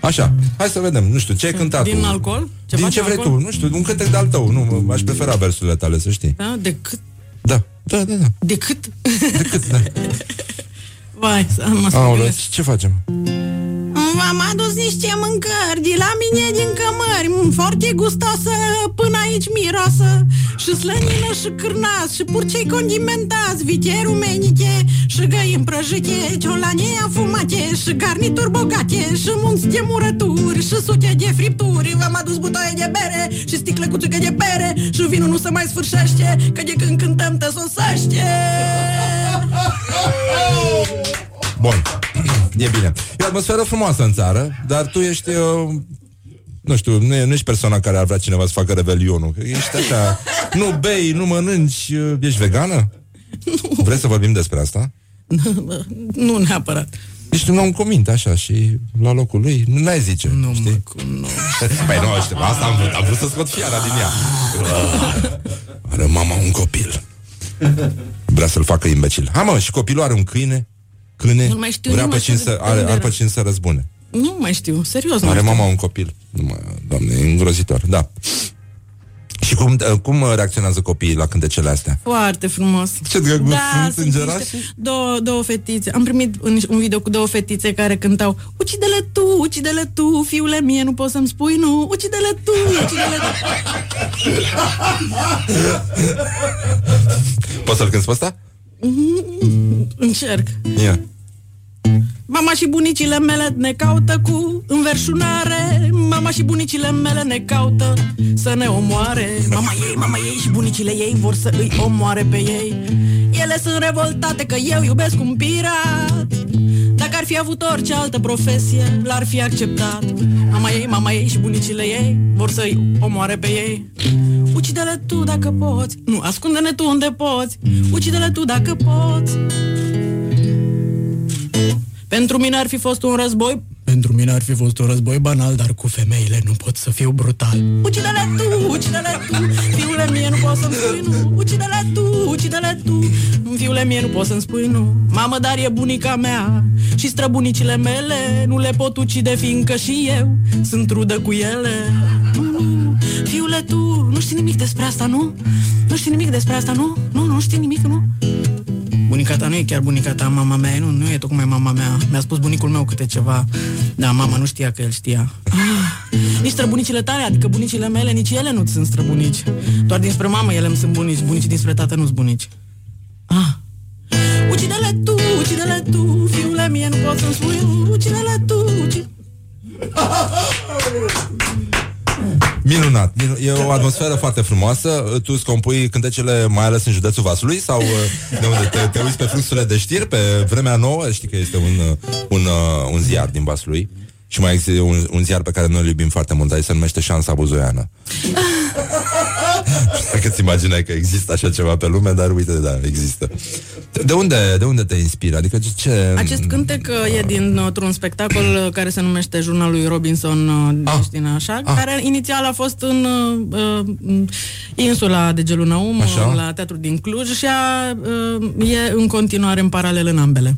B: Așa, hai să vedem, nu știu, ce ai cântat
P: Din
B: tu?
P: alcool? Ceva
B: Din ce
P: din
B: vrei
P: alcool?
B: tu, nu știu, un cântec de-al tău, nu, aș prefera versurile tale, să știi.
P: Da? Decât?
B: Da, da, da, da.
P: Decât?
B: Decât, da.
P: Vai, să mă
B: Aoleu,
P: spune.
B: ce facem?
P: V-am adus niște mâncări de la mine din cămări. Foarte gustoasă, până aici miroasă. Și slănină și cârnați Și purcei condimentați Vite rumeniche Și găini prăjite Ciolane afumate Și garnituri bogate Și munți de murături Și sute de fripturi. V-am adus butoaie de bere Și sticle cu țuică de pere Și vinul nu se mai sfârșește Că de când cântăm te sosește.
B: Bun, e bine. E o atmosferă frumoasă în țară, dar tu ești, uh, nu știu, nu, e- nu ești persoana care ar vrea cineva să facă revelionul. Că Ești așa, nu bei, nu mănânci, uh, ești vegană? Vreți să vorbim despre asta?
P: Nu neapărat
B: Ești un om cu minte, așa, și la locul lui, nu ai zice, nu știi? Mă Păi nu, știu, asta am vrut, am vrut să scot fiara din ea. Uh, Are mama un copil. Vrea să-l facă imbecil. Ha, mă, și copilul are un câine, câine,
P: Nu mai știu,
B: vrea
P: nu
B: pe
P: mai
B: cine
P: știu
B: să,
P: de
B: are,
P: unde
B: are pe
P: era.
B: cine să răzbune.
P: Nu mai știu, serios nu
B: Are
P: știu.
B: mama un copil. Nu mai, doamne, e îngrozitor, da. Și cum, cum reacționează copiii la cântecele astea?
P: Foarte frumos.
B: Ce drăguț
P: da,
B: sunt îngerași?
P: niște- două, două fetițe. Am primit un, un video cu două fetițe care cântau Ucide-le tu, ucide-le tu, fiule mie, nu poți să-mi spui nu Ucide-le tu, ucide-le tu
B: Poți să-l cânti pe ăsta?
P: Încerc.
B: Ia.
P: Mama și bunicile mele ne caută cu înverșunare. Mama și bunicile mele ne caută să ne omoare. Mama ei, mama ei și bunicile ei vor să îi omoare pe ei. Ele sunt revoltate că eu iubesc un pirat Dacă ar fi avut orice altă profesie, l-ar fi acceptat. Mama ei, mama ei și bunicile ei vor să îi omoare pe ei. Ucide-le tu dacă poți Nu, ascunde-ne tu unde poți. Ucide-le tu dacă poți. Pentru mine ar fi fost un război Pentru mine ar fi fost un război banal Dar cu femeile nu pot să fiu brutal Ucide-le tu, ucide-le tu Fiule mie nu poți să-mi spui nu Ucide-le tu, ucide-le tu Fiule mie nu poți să-mi spui nu Mamă, dar e bunica mea Și străbunicile mele Nu le pot ucide fiindcă și eu Sunt rudă cu ele Nu, nu, Fiule tu, nu știi nimic despre asta, nu? Nu știi nimic despre asta, nu? Nu, nu știi nimic, nu? Bunica ta nu e chiar bunica ta, mama mea, nu, nu e tocmai mama mea. Mi-a spus bunicul meu câte ceva. Da, mama nu știa că el știa. Ah, nici străbunicile tale, adică bunicile mele, nici ele nu sunt străbunici. Doar dinspre mamă ele îmi sunt bunici, bunicii dinspre tată nu sunt bunici. Ah. Ucide-le tu, ucide-le tu, fiule mie, nu pot să-mi spui, ucide-le tu, ucide...
B: Minunat. Minu- E o atmosferă foarte frumoasă. Tu îți compui cântecele mai ales în județul Vaslui sau uh, de unde te, te uiți pe fluxurile de știri pe vremea nouă? Știi că este un, uh, un, uh, un ziar din Vaslui. Și mai există un, un ziar pe care noi îl iubim foarte mult, dar se numește Șansa Buzoiană. Dacă ți imaginai că există așa ceva pe lume, dar uite, da, există. De unde, de unde te inspiră? Adică ce...
P: Acest cântec uh, e dintr-un spectacol uh, care se numește Jurnalul lui Robinson uh, deci din așa, care inițial a fost în uh, uh, insula de Gelunăum,
B: Așa.
P: uh, la teatru din Cluj și a, uh, e în continuare în paralel în ambele.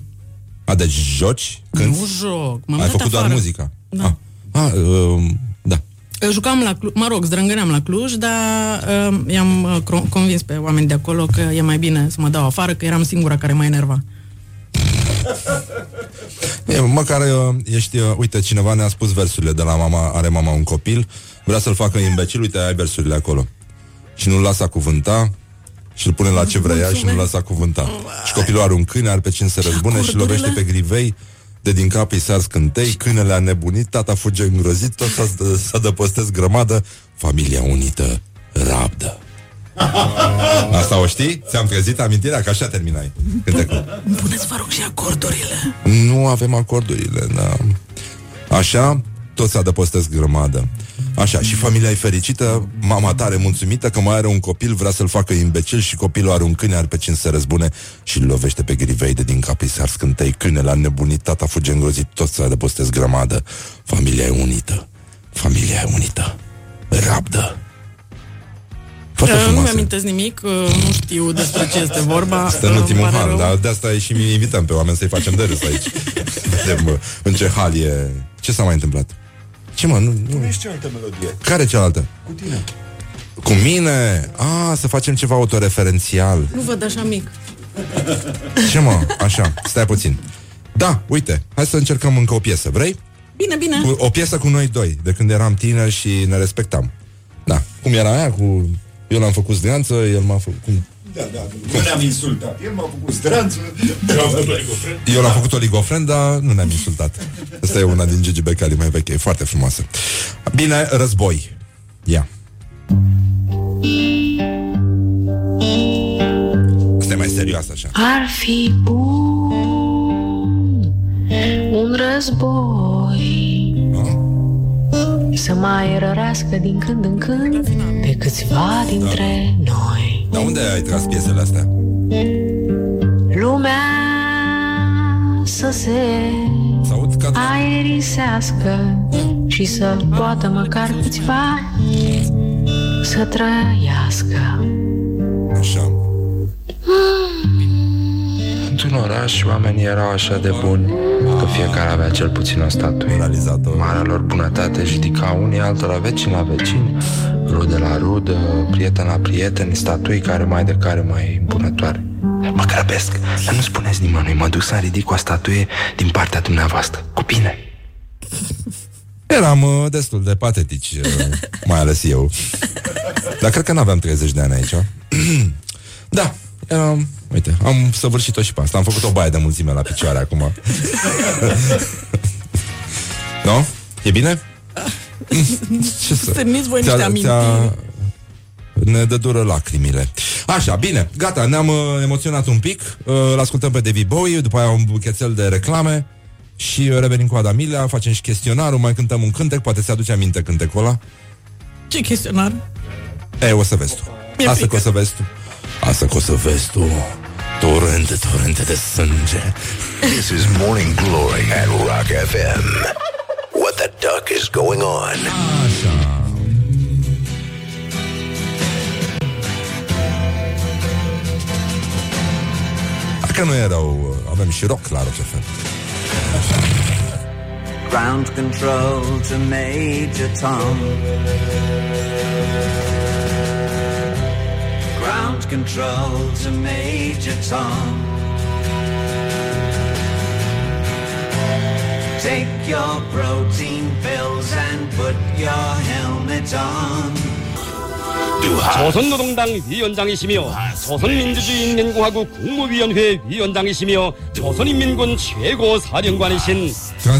B: A, deci joci? Când?
P: Nu joc, m-am
B: Ai
P: dat
B: făcut doar
P: afară.
B: muzica?
P: Da.
B: Ah, uh, da.
P: Jucam la Cluj, mă rog, zdrângâneam la Cluj, dar uh, i-am uh, cro- convins pe oameni de acolo că e mai bine să mă dau afară, că eram singura care mă enerva.
B: E, măcar uh, ești, uh, uite, cineva ne-a spus versurile de la mama, are mama un copil, vrea să-l facă imbecil, uite, ai versurile acolo. Și nu-l lasă cuvânta și îl pune la ce vrea ea și nu-l lasă cuvânta. Și copilul are un câine, are pe cine să răzbune și lovește pe grivei, de din cap îi sar scântei, câinele a nebunit, tata fuge îngrozit, tot s-a, s-a dăpostesc grămadă, familia unită rabdă. Asta o știi? Ți-am trezit amintirea că așa terminai. Cântecul.
P: Puneți, vă rog, și acordurile.
B: Nu avem acordurile, da. Așa, tot se adăpostesc grămadă. Așa, și familia e fericită, mama tare mulțumită că mai are un copil, vrea să-l facă imbecil și copilul are un câine, are pe cine să răzbune și îl lovește pe grivei de din cap, îi sar scântei, câinele a nebunit, tata fuge îngrozit, tot se adăpostesc grămadă. Familia e unită, familia e unită, rabdă. Foarte
P: Uh, nu
B: frumoasă.
P: mi-amintesc nimic, uh, nu știu despre ce este vorba.
B: Stă în
P: uh,
B: ultimul
P: îmi pare
B: hal,
P: rău.
B: dar de asta și mi invităm pe oameni să-i facem de râs aici. Vedem uh, în ce hal e. Ce s-a mai întâmplat? Ce mă, nu, nu.
D: Ești cealaltă melodie.
B: Care cealaltă?
D: Cu tine.
B: Cu mine? A, să facem ceva autoreferențial.
P: Nu văd așa mic.
B: Ce mă? Așa, stai puțin. Da, uite, hai să încercăm încă o piesă, vrei?
P: Bine, bine.
B: Cu, o piesă cu noi doi, de când eram tineri și ne respectam. Da, cum era aia cu... Eu l-am făcut zganță, el m-a făcut... Cum?
D: Da, da, nu ne-am insultat. El m-a făcut stranță. Eu am făcut oligofren.
B: Eu l-am făcut oligofren, dar nu ne-am insultat. Asta e una din Gigi Becali mai veche, e foarte frumoasă. Bine, război. Ia. Asta e mai serios așa.
Q: Ar fi bun un război Să mai rărească din când în când Pe câțiva dintre noi
B: Dar unde ai tras piesele astea?
Q: Lumea să se aerisească Și să poată măcar câțiva Să trăiască
B: Așa.
R: Într-un oraș, oamenii erau așa de buni că fiecare avea cel puțin o statuie. Marea lor bunătate judica unii altora vecini la vecini, rude la rudă, prieten la prieten, statui care mai de care mai îmbunătoare. Mă grăbesc, dar nu spuneți nimănui, mă duc să ridic o statuie din partea dumneavoastră. Cu bine.
B: Eram uh, destul de patetici, uh, mai ales eu. Dar cred că n-aveam 30 de ani aici. da, Eram, uite, am săvârșit-o și pe asta. Am făcut o baie de mulțime la picioare acum. nu? E bine? Ce să...
P: Stârniți voi
B: Ți-a-
P: niște amintiri.
B: ți-a- Ne dă dură lacrimile Așa, bine, gata, ne-am uh, emoționat un pic uh, Îl ascultăm pe David Bowie După aia un buchețel de reclame Și uh, revenim cu Adamilea Facem și chestionarul, mai cântăm un cântec Poate se aduce aminte cântecul ăla
P: Ce chestionar?
B: E, o să vezi tu
P: Mi-e
B: Asta
P: frică.
B: că o să vezi tu Asta că o să vezi tu Torente, torente de sânge
A: This is Morning Glory at Rock FM. What the duck is going on?
B: Că nu erau, uh, avem și rock la Rock FM
S: Ground control to Major Tom. Ground control to Major Tom. Take your protein pills and put your helmet on.
T: 조선노동당 위원장이시며 조선민주주의인민공화국 국무위원회 위원장이시며 조선인민군 최고 사령관이신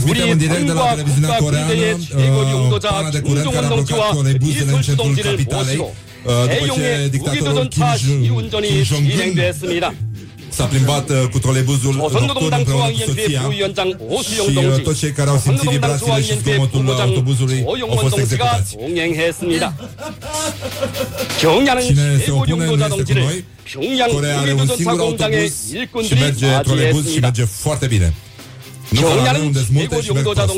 T: 우리
B: televiziunea
T: 국가 군대의 최고
B: uh,
T: 용도자
B: pana de curent care a blocat
T: 김정은
B: troleibuzele în
T: 이순
B: centrul
T: 동지를 모시고
B: uh,
T: 대용의 무기도전차 시운전이 진행됐습니다.
B: s-a plimbat uh, cu troleibuzul nocturn
T: 조선노동당
B: împreună cu
T: 중앙위원회
B: soția
T: 부위원장 오수영
B: și uh,
T: 동지,
B: toți cei care au simțit
T: 조선노동당
B: vibrațiile și
T: 중앙위원회
B: zgomotul
T: 부부장
B: autobuzului au
T: 조용원
B: fost
T: 동지가
B: executați.
T: 동행했습니다. 경야는
B: Cine se
T: 최고
B: opune nu
T: 용도자
B: este cu
T: 동지를
B: noi.
T: 평양
B: Corea are un
T: 우기도전차
B: singur
T: 공장의
B: autobuz și
T: 일꾼들이
B: merge troleibuz și
T: 맞이했습니다.
B: merge foarte bine. Nu ca la noi
T: 경야는
B: unde sunt multe
T: 최고
B: și merg
T: 용도자
B: prost.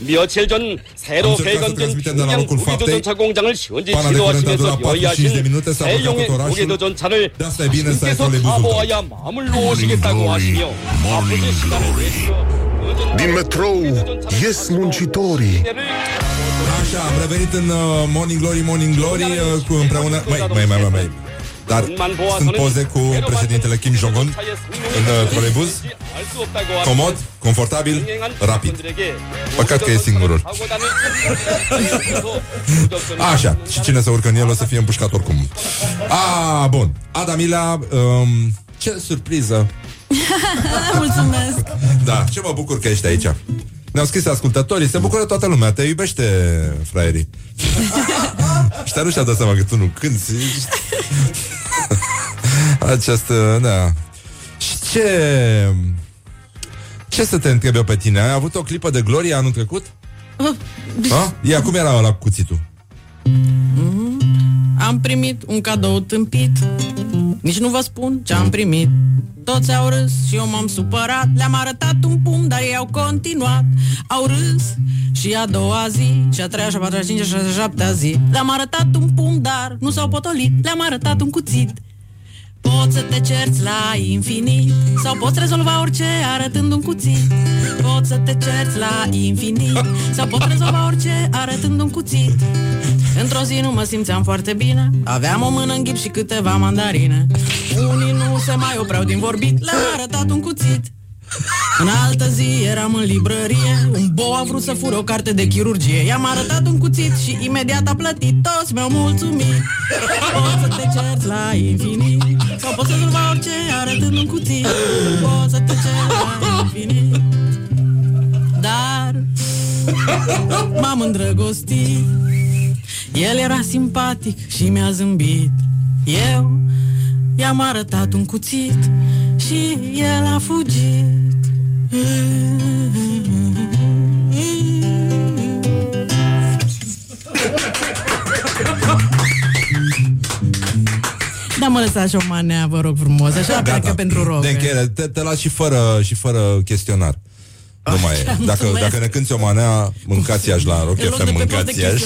T: 며칠 전 새로 개건된 평양. 무기도전차 공장을 현지
B: Pana de curent a
T: 지도하시면서
B: durat 45 de minute,
T: 요의하신
B: s-a blocat
T: 세용의
B: e troleibuzul tău.
T: 가보아야 마음을 놓으시겠다고 하시며 아버지 시간을 내시며
D: Din metrou ies muncitorii
B: Așa, am revenit în uh, Morning Glory, Morning Glory uh, cu împreună... Mai, mai, mai, mai, mai. Dar sunt poze cu președintele Kim Jong-un în uh, troleibuz. Comod, confortabil, rapid. Păcat că e singurul. Așa, și cine să urcă în el o să fie împușcat oricum. A, bun. Adamila, um, ce surpriză.
P: Mulțumesc.
B: Da, ce mă bucur că ești aici. Ne-au scris ascultătorii, se bucură toată lumea, te iubește, fraierii. Ăștia nu și-a dat seama că tu nu cânti. Această, da. Și ce... Ce să te întreb eu pe tine? Ai avut o clipă de glorie anul trecut? Ha? Ia, cum era la cuțitul?
P: Am primit un cadou tâmpit. Nici nu vă spun ce am primit. Toți au râs și eu m-am supărat. Le-am arătat un pumn, dar ei au continuat. Au râs și a doua zi Și a treia, și a patra, și a cincea, și a șaptea zi. Le-am arătat un pumn, dar nu s-au potolit. Le-am arătat un cuțit Poți să te cerți la infinit Sau poți rezolva orice arătând un cuțit. Poți să te cerți la infinit Sau poți rezolva orice arătând un cuțit. Într-o zi nu mă simțeam foarte bine Aveam o mână în ghip și câteva mandarine. Unii nu se mai opreau din vorbit Le-am arătat un cuțit în altă zi eram în librărie. Un bou a vrut să fure o carte de chirurgie. I-am arătat un cuțit și imediat a plătit. Toți mi-au mulțumit. Poți să te cerți la infinit. Sau poți să rezolva orice arătând un cuțit. Poți să te cerți la infinit. Dar M-am îndrăgostit. El era simpatic și mi-a zâmbit. Eu i-am arătat un cuțit Și el a fugit Da, mă lăsați o manea, vă rog frumos Așa pleacă pentru rog
B: De încheiere, te, te las și fără, și fără chestionar. Nu mai e. Dacă,
P: mulțumesc.
B: dacă ne cânti o manea, mâncați iași la Rock
P: În loc de
B: FM,
P: pe post de
B: mâncați iași.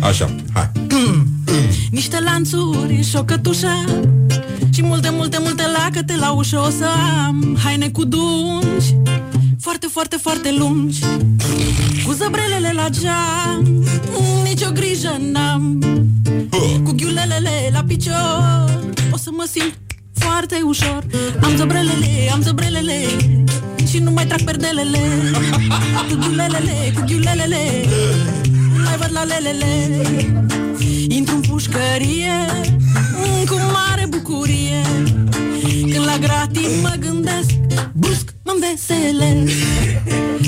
B: Așa, hai.
P: Niște lanțuri și o cătușă Și multe, multe, multe lacăte la ușă o să am. Haine cu dungi Foarte, foarte, foarte lungi. Cu zăbrelele la geam Nici o grijă n-am. Cu ghiulelele la picior O să mă simt foarte ușor. Am zăbrelele, am zăbrelele Și nu mai trag perdelele. Cu ghiulelele, cu ghiulelele Nu mai văd la lelele. Intru în pușcărie mm, Cu mare bucurie. Când la gratis mă gândesc Brusc mă veselesc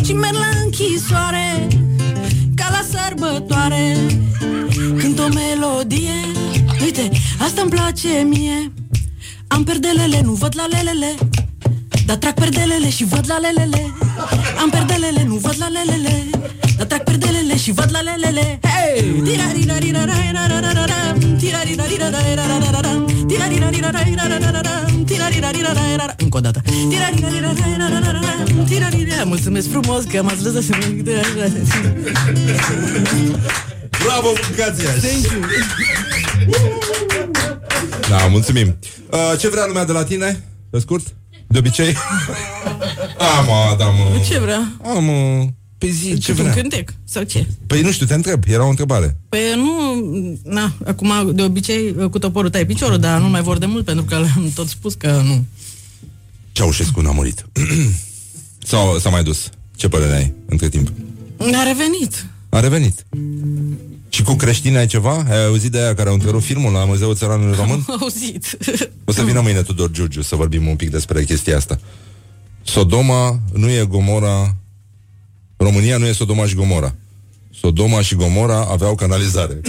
P: Și merg la închisoare Ca la sărbătoare. Cânt o melodie Uite, asta îmi place mie. Am perdelele, nu văd la lelele. Dar trag perdelele și văd la lelele Am perdelele, nu văd la lelele Dar trag perdelele și văd la lelele Hey! Tirarirarirarirarararam, tirarirarirarirarararam, tirarirarirarirarararam, tirarirarirarirarararam. Încă o dată Tirarirarirarirarararam, tirarirarirarirarararam. Mulțumesc frumos că m-ați lăsat să mă
B: Bravo, mâncați
P: Thank you
B: Da, mulțumim uh, Ce vrea lumea de la tine? Pe scurt? De obicei? Am, da, mă
P: Ce vrea?
B: Am, pe zi, ce
P: Un
B: vrea?
P: cântec? Sau ce?
B: Păi nu știu, te întreb, era o întrebare
P: Păi nu, na, acum de obicei cu toporul tai piciorul, dar nu mai vor de mult pentru că le-am tot spus că nu.
B: Ceaușescu n-a murit Sau s-a mai dus? Ce părere ai între timp?
P: A revenit.
B: A revenit Și cu creștini ai ceva? Ai auzit de aia care au întrerupt filmul la Muzeul Țăranului Român?
P: Am auzit.
B: O să vină mâine Tudor Giurgiu să vorbim un pic despre chestia asta. Sodoma nu e Gomora. România nu e Sodoma și Gomora. Sodoma și Gomora aveau canalizare.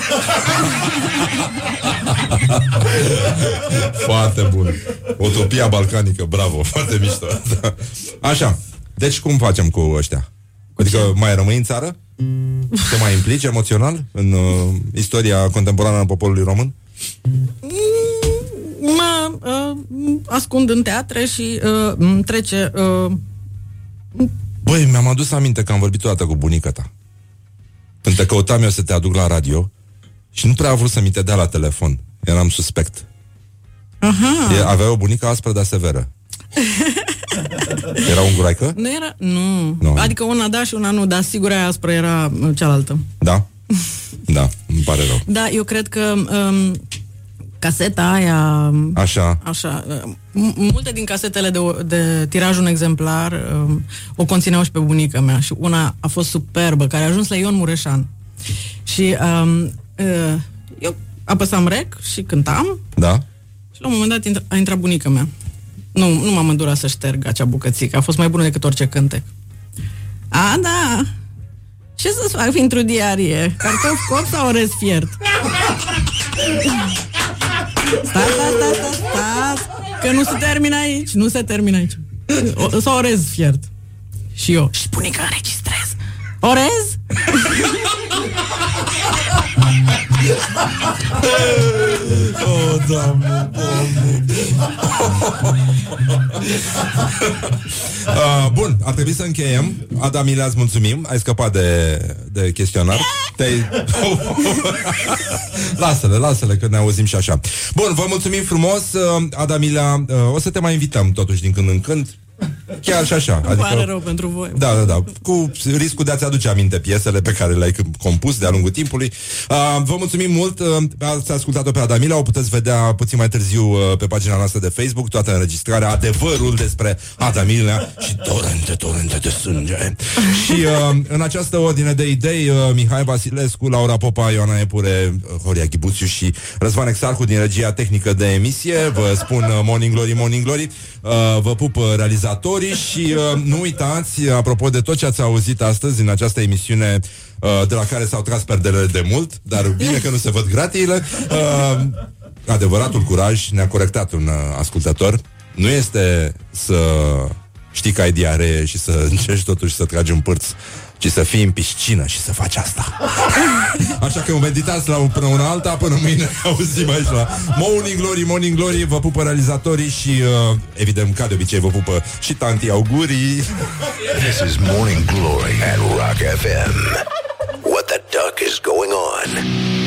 B: foarte bun. Utopia balcanică, bravo, foarte mișto. Așa, deci cum facem cu ăștia? Adică mai rămâi în țară? Te mai implici emoțional în uh, istoria contemporană a poporului român?
P: Mă uh, ascund în teatre și uh, îmi trece... Uh,
B: Băi, mi-am adus aminte că am vorbit toată cu bunica ta. Când te căutam eu să te aduc la radio și nu prea a vrut să mi te dea la telefon. Eram suspect.
P: aha.
B: E, avea o bunică aspră, dar severă. Era un guraică?
P: Nu era? Nu.
B: Nu.
P: Adică una da și una nu, dar sigur aia aspră era uh, cealaltă.
B: Da? Da, îmi pare rău.
P: Da, eu cred că um, caseta aia...
B: Așa.
P: Așa, uh, m- multe din casetele de, o- de tiraj un exemplar um, o conțineau și pe bunica mea și una a fost superbă, care a ajuns la Ion Mureșan. Și um, uh, eu apăsam rec și cântam
B: Da?
P: și la un moment dat intra, a intrat bunica mea. Nu, nu m-am îndurat să șterg acea bucățică, a fost mai bună decât orice cântec. A, da! Ce să-ți fac pentru diarie? Cartof cop sau orez fiert? Stați, stați, stați, stați, stați, că nu se termină aici, nu se termină aici. O, sau orez fiert. Și eu, și bunica înregistrez. Orez?
B: Oh, doamne, doamne. uh, bun, ar trebui să încheiem. Adamile, îți mulțumim. Ai scăpat de, de chestionar. Te-ai... lasă-le, lasă-le, că ne auzim și așa. Bun, vă mulțumim frumos. Uh, Adamila, uh, o să te mai invităm totuși din când în când. Chiar și așa.
P: Adică...
B: Adică,
P: Pare rău pentru voi.
B: da, da, da. Cu riscul de a-ți aduce aminte piesele pe care le-ai c- compus de-a lungul timpului. Uh, vă mulțumim mult. Uh, ați ascultat-o pe Adamila. O puteți vedea puțin mai târziu uh, pe pagina noastră de Facebook. Toată înregistrarea, adevărul despre Adamila și torente, torente de sânge. și uh, în această ordine de idei, uh, Mihai Vasilescu, Laura Popa, Ioana Epure, uh, Horia Ghibuțiu și Răzvan Exarhu din regia tehnică de emisie. Vă spun uh, Morning Glory, Morning Glory. Uh, vă pup uh, realizatorii și uh, nu uitați, apropo de tot ce ați auzit astăzi în această emisiune uh, de la care s-au tras perdelele de mult, dar bine că nu se văd gratiile. Uh, adevăratul curaj ne-a corectat un uh, ascultător. Nu este să știi că ai diaree și să încerci totuși să tragi în pârț, ci să fii în piscină și să faci asta. Așa că meditați la până una alta, până mâine ne auzim aici la Morning Glory, Morning Glory, vă pupă realizatorii și, uh, evident, ca de obicei, vă pupă și tanti augurii.
A: This is Morning Glory at Rock FM. What the duck is going on?